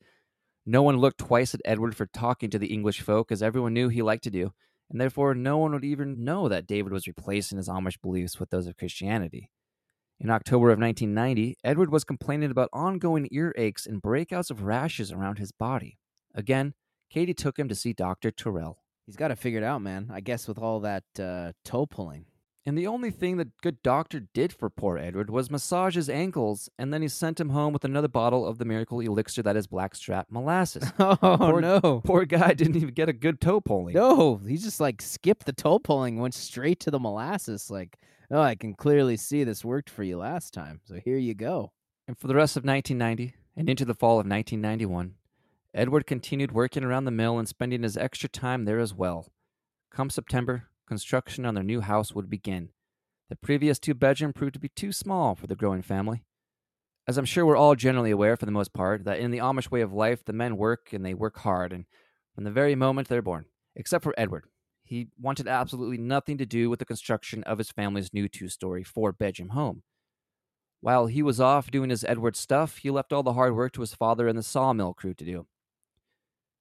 No one looked twice at Edward for talking to the English folk, as everyone knew he liked to do, and therefore no one would even know that David was replacing his Amish beliefs with those of Christianity. In October of 1990, Edward was complaining about ongoing earaches and breakouts of rashes around his body. Again, Katie took him to see Dr. Terrell. He's got it figured out, man. I guess with all that uh, toe pulling. And the only thing the good doctor did for poor Edward was massage his ankles, and then he sent him home with another bottle of the miracle elixir that is blackstrap molasses. oh Poor- no, poor guy didn't even get a good toe pulling. no! He just like skipped the toe pulling, went straight to the molasses. Like, oh, I can clearly see this worked for you last time. So here you go. And for the rest of 1990 and into the fall of 1991, Edward continued working around the mill and spending his extra time there as well. Come September, construction on their new house would begin. The previous two bedroom proved to be too small for the growing family. As I'm sure we're all generally aware, for the most part, that in the Amish way of life, the men work and they work hard, and from the very moment they're born, except for Edward. He wanted absolutely nothing to do with the construction of his family's new two story, four bedroom home. While he was off doing his Edward stuff, he left all the hard work to his father and the sawmill crew to do.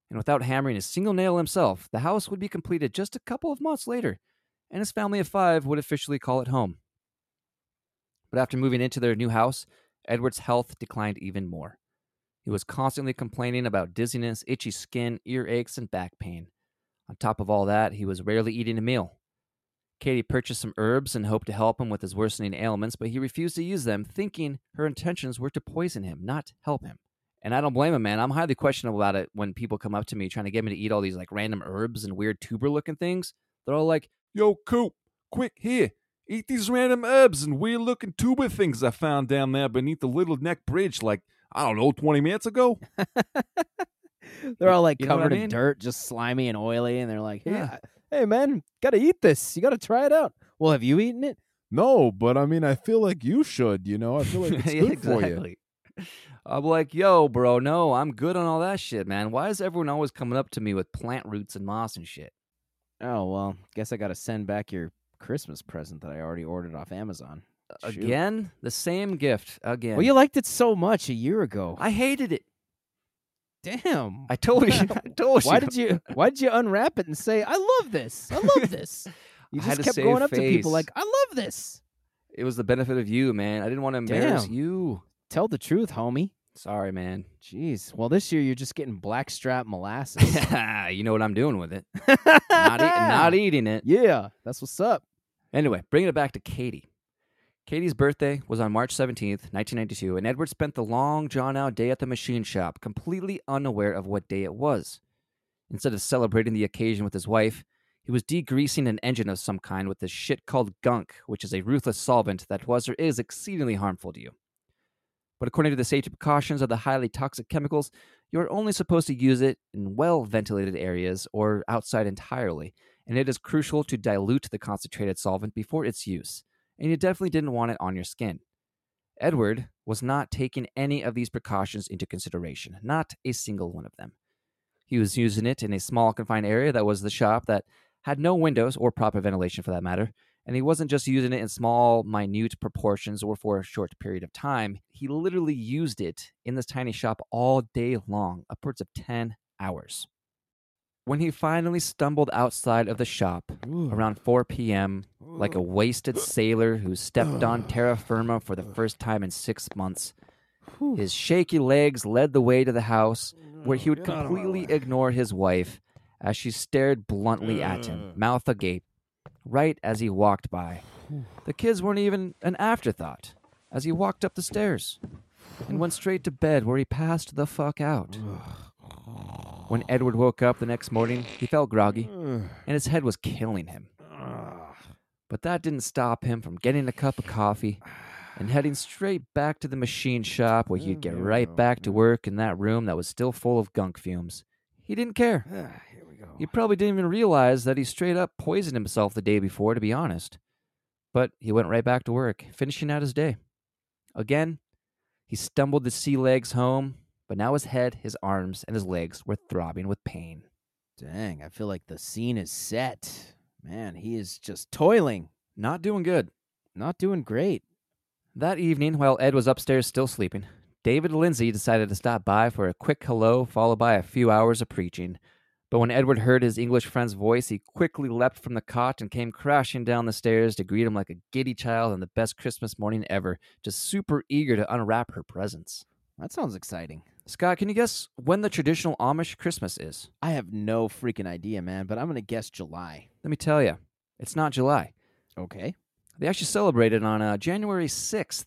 And without hammering a single nail himself, the house would be completed just a couple of months later, and his family of five would officially call it home. But after moving into their new house, Edward's health declined even more. He was constantly complaining about dizziness, itchy skin, earaches, and back pain. On top of all that, he was rarely eating a meal. Katie purchased some herbs and hoped to help him with his worsening ailments, but he refused to use them, thinking her intentions were to poison him, not help him. And I don't blame him, man. I'm highly questionable about it when people come up to me trying to get me to eat all these like random herbs and weird tuber looking things. They're all like, Yo, Coop, quick here. Eat these random herbs and weird looking tuber things I found down there beneath the Little Neck Bridge like, I don't know, 20 minutes ago. They're all like You know what I covered in dirt, just slimy and oily, and they're like, "Hey, Yeah. Hey, man, gotta eat this. You gotta try it out." Well, have you eaten it? No, but I mean, I feel like you should. You know, I feel like it's Yeah, good for you. I'm like, yo, bro, no, I'm good on all that shit, man. Why is everyone always coming up to me with plant roots and moss and shit? Oh well, guess I gotta send back your Christmas present that I already ordered off Amazon. Shoot. Again, the same gift again. Well, you liked it so much a year ago. I hated it. Damn. I told you. I told you. why did you Why did you unwrap it and say, "I love this. I love this"? You just kept going up to people like, "I love this." It was the benefit of you, man. I didn't want to embarrass Damn. you. Tell the truth, homie. Sorry, man. Jeez. Well, this year you're just getting blackstrap molasses. you know what I'm doing with it. Not, eat, not eating it. Yeah, that's what's up. Anyway, bringing it back to Katie. Katie's birthday was on March 17th, 1992, and Edward spent the long, drawn out day at the machine shop completely unaware of what day it was. Instead of celebrating the occasion with his wife, he was degreasing an engine of some kind with this shit called gunk, which is a ruthless solvent that was or is exceedingly harmful to you. But according to the safety precautions of the highly toxic chemicals, you are only supposed to use it in well ventilated areas or outside entirely, and it is crucial to dilute the concentrated solvent before its use, and you definitely didn't want it on your skin. Edward was not taking any of these precautions into consideration, not a single one of them. He was using it in a small confined area that was the shop that had no windows or proper ventilation for that matter, and he wasn't just using it in small, minute proportions or for a short period of time. He literally used it in this tiny shop all day long, upwards of 10 hours. When he finally stumbled outside of the shop around 4 p.m., like a wasted sailor who stepped on terra firma for the first time in six months, his shaky legs led the way to the house where he would completely ignore his wife as she stared bluntly at him, mouth agape, right as he walked by. The kids weren't even an afterthought as he walked up the stairs and went straight to bed where he passed the fuck out. When Edward woke up the next morning, he felt groggy and his head was killing him. But that didn't stop him from getting a cup of coffee and heading straight back to the machine shop where he'd get right back to work in that room that was still full of gunk fumes. He didn't care. here we go. He probably didn't even realize that he straight up poisoned himself the day before, to be honest. But he went right back to work, finishing out his day. Again, he stumbled the sea legs home, but now his head, his arms, and his legs were throbbing with pain. Dang, I feel like the scene is set. Man, he is just toiling, Not doing good. not doing great. That evening, while Ed was upstairs still sleeping, David Lindsay decided to stop by for a quick hello, followed by a few hours of preaching. But when Edward heard his English friend's voice, he quickly leapt from the cot and came crashing down the stairs to greet him like a giddy child on the best Christmas morning ever, just super eager to unwrap her presents. That sounds exciting. Scott, can you guess when the traditional Amish Christmas is? I have no freaking idea, man, but I'm going to guess July. Let me tell you, it's not July. Okay. They actually celebrated on uh, January 6th.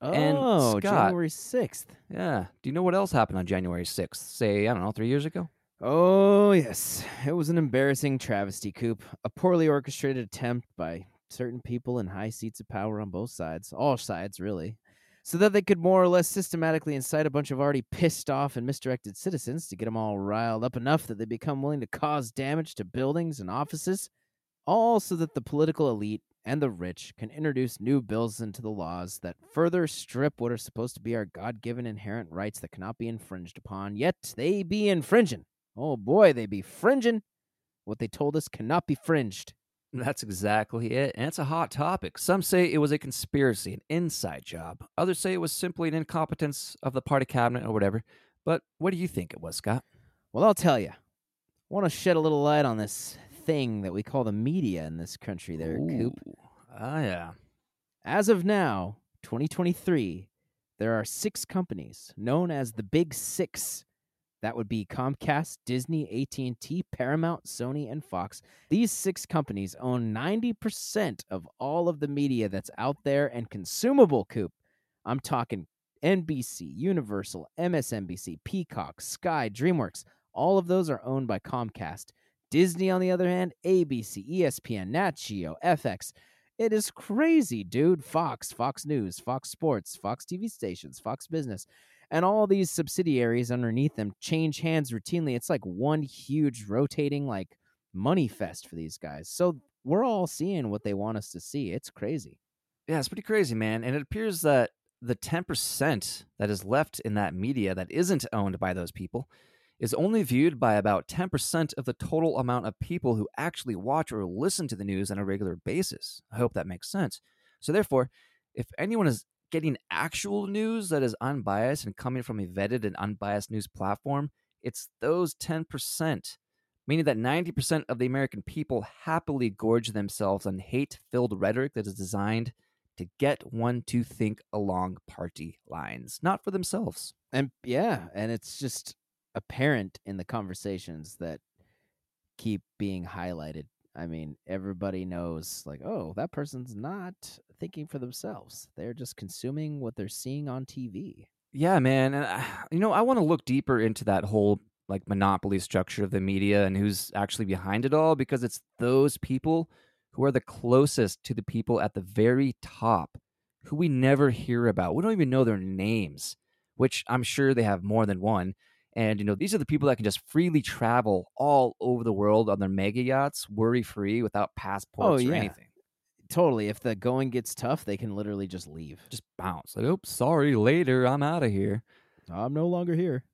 And Oh, Scott- January 6th. Yeah. Do you know what else happened on January 6th? Say, I don't know, three years ago? Oh, yes. It was an embarrassing travesty, Coop. A poorly orchestrated attempt by certain people in high seats of power on both sides, all sides, really, so that they could more or less systematically incite a bunch of already pissed off and misdirected citizens to get them all riled up enough that they become willing to cause damage to buildings and offices, all so that the political elite and the rich can introduce new bills into the laws that further strip what are supposed to be our God given inherent rights that cannot be infringed upon, yet they be infringing. Oh boy, they be fringing. What they told us cannot be fringed. That's exactly it. And it's a hot topic. Some say it was a conspiracy, an inside job. Others say it was simply an incompetence of the party cabinet or whatever. But what do you think it was, Scott? Well, I'll tell you. I want to shed a little light on this thing that we call the media in this country there, Coop. Ooh. Ah, yeah. As of now, 2023, there are six companies known as the Big Six. That would be Comcast, Disney, AT&T, Paramount, Sony, and Fox. These six companies own 90% of all of the media that's out there and consumable, Coop. I'm talking NBC, Universal, MSNBC, Peacock, Sky, DreamWorks. All of those are owned by Comcast. Disney, on the other hand, ABC, ESPN, Nat Geo, FX. It is crazy, dude. Fox, Fox News, Fox Sports, Fox TV stations, Fox Business, and all these subsidiaries underneath them change hands routinely. It's like one huge rotating like money fest for these guys. So we're all seeing what they want us to see. It's crazy. Yeah, it's pretty crazy, man. And it appears that the 10% that is left in that media that isn't owned by those people is only viewed by about 10% of the total amount of people who actually watch or listen to the news on a regular basis. I hope that makes sense. So, therefore, if anyone is getting actual news that is unbiased and coming from a vetted and unbiased news platform, it's those 10%, meaning that 90% of the American people happily gorge themselves on hate filled rhetoric that is designed to get one to think along party lines, not for themselves. And yeah, and it's just apparent in the conversations that keep being highlighted. I mean, everybody knows, like, oh, that person's not thinking for themselves. They're just consuming what they're seeing on TV. Yeah, man. And uh, you know, I want to look deeper into that whole like monopoly structure of the media and who's actually behind it all because it's those people who are the closest to the people at the very top who we never hear about. We don't even know their names, which I'm sure they have more than one. And you know, these are the people that can just freely travel all over the world on their mega yachts, worry free, without passports yeah. or anything. Totally. If the going gets tough, they can literally just leave. Just bounce. Like, oops, sorry, later, I'm out of here. I'm no longer here.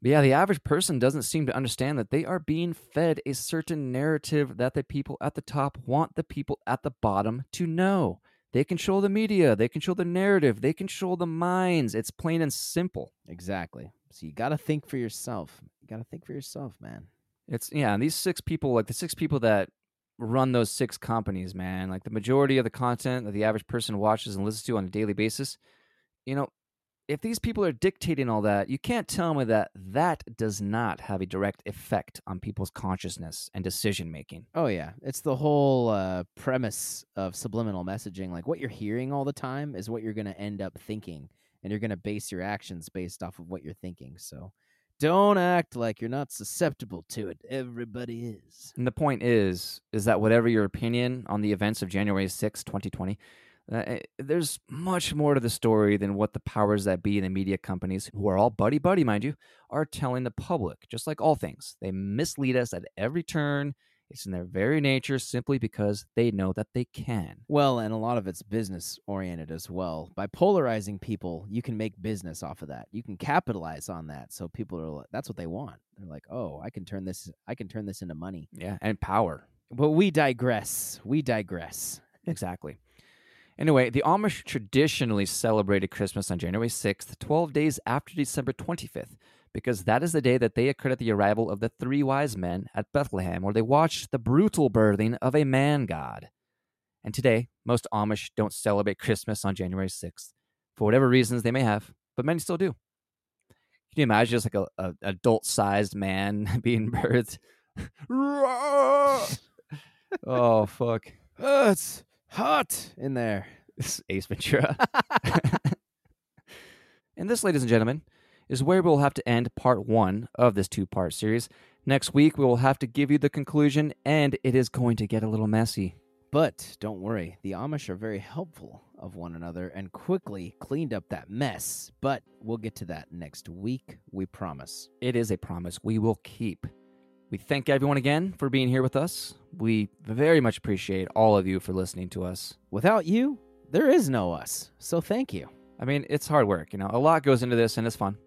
But yeah, the average person doesn't seem to understand that they are being fed a certain narrative that the people at the top want the people at the bottom to know. They control the media, they control the narrative, they control the minds. It's plain and simple. Exactly. So you got to think for yourself. You got to think for yourself, man. It's yeah, and these six people, like the six people that run those six companies, man, like the majority of the content that the average person watches and listens to on a daily basis, you know, if these people are dictating all that, you can't tell me that that does not have a direct effect on people's consciousness and decision making. Oh yeah, it's the whole uh, premise of subliminal messaging. Like what you're hearing all the time is what you're going to end up thinking, and you're going to base your actions based off of what you're thinking. So don't act like you're not susceptible to it. Everybody is. And the point is, is that whatever your opinion on the events of January 6, 2020, uh, eh, there's much more to the story than what the powers that be in the media companies, who are all buddy buddy, mind you, are telling the public. Just like all things, they mislead us at every turn. It's in their very nature simply because they know that they can. Well, and a lot of it's business oriented as well. By polarizing people, you can make business off of that. You can capitalize on that. So people are li- that's what they want. They're like, "Oh, I can turn this I can turn this into money." Yeah, and power. But we digress. We digress. Exactly. Anyway, the Amish traditionally celebrated Christmas on January 6th, 12 days after December 25th, because that is the day that they accredit the arrival of the three wise men at Bethlehem, where they watched the brutal birthing of a man god. And today, most Amish don't celebrate Christmas on January 6th, for whatever reasons they may have, but many still do. Can you imagine just like a, a adult sized man being birthed? oh fuck. Oh, it's hot in there. This is Ace Ventura. and this, ladies and gentlemen, is where we'll have to end part one of this two part series. Next week, we will have to give you the conclusion, and it is going to get a little messy. But don't worry, the Amish are very helpful of one another and quickly cleaned up that mess. But we'll get to that next week, we promise. It is a promise we will keep. We thank everyone again for being here with us. We very much appreciate all of you for listening to us. Without you, there is no us. So thank you. I mean, it's hard work, you know, a lot goes into this and it's fun.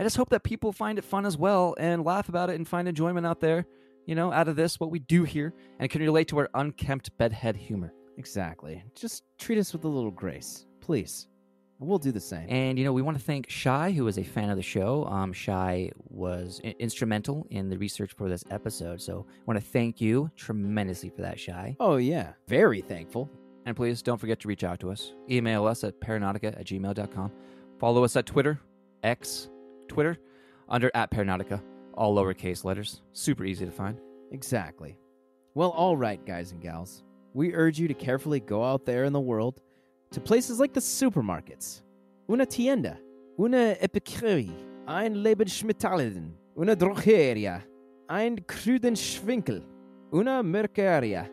I just hope that people find it fun as well and laugh about it and find enjoyment out there, you know, out of this, what we do here, and can relate to our unkempt bedhead humor. Exactly. Just treat us with a little grace, please. And we'll do the same. And you know, we want to thank Shy, who is a fan of the show. Um, Shy was I- instrumental in the research for this episode, so I want to thank you tremendously for that, Shy. oh, yeah. Very thankful. And please don't forget to reach out to us. Email us at paranaughtica at gmail.com. Follow us at Twitter, X, Twitter, under at Paranaughtica, all lowercase letters. Super easy to find. Exactly. Well, all right, guys and gals. We urge you to carefully go out there in the world to places like the supermarkets. Una tienda, una epicerie, ein Lebensmittelläden, una drogeria, ein Krudenschwinkel, una merceria,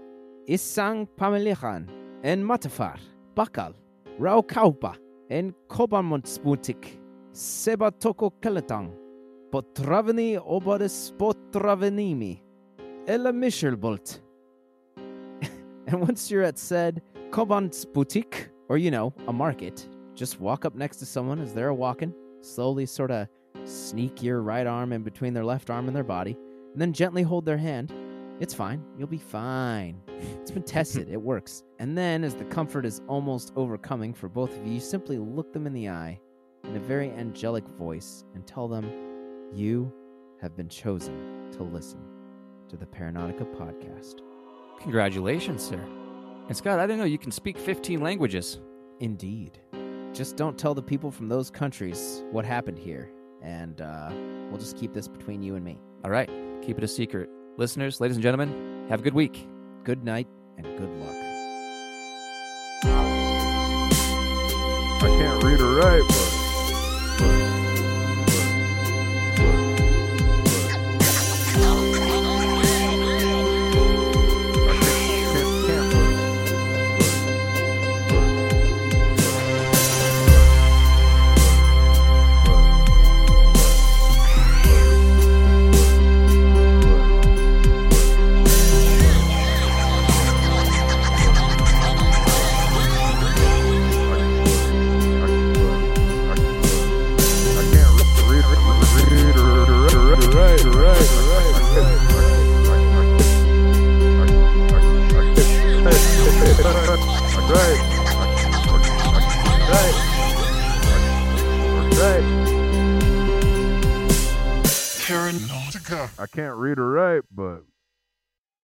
isang pamelihan, en matafar, bakal, raukaupa, en kobanmontsbutik, sebatoko keletang, potraveni obaris potravenimi, ella Michelbolt. and once you're at said Koban's boutique, or you know, a market, just walk up next to someone as they're walking, slowly sort of sneak your right arm in between their left arm and their body, and then gently hold their hand. It's fine. You'll be fine. It's been tested. It works. And then, as the comfort is almost overcoming for both of you, you simply look them in the eye in a very angelic voice and tell them, You have been chosen to listen to the Paranaughtica podcast. Congratulations, sir. And Scott, I didn't know you can speak 15 languages. Indeed. Just don't tell the people from those countries what happened here, and uh, we'll just keep this between you and me. All right, keep it a secret. Listeners, ladies and gentlemen, have a good week. Good night and good luck. I can't read or write, but. Can't read but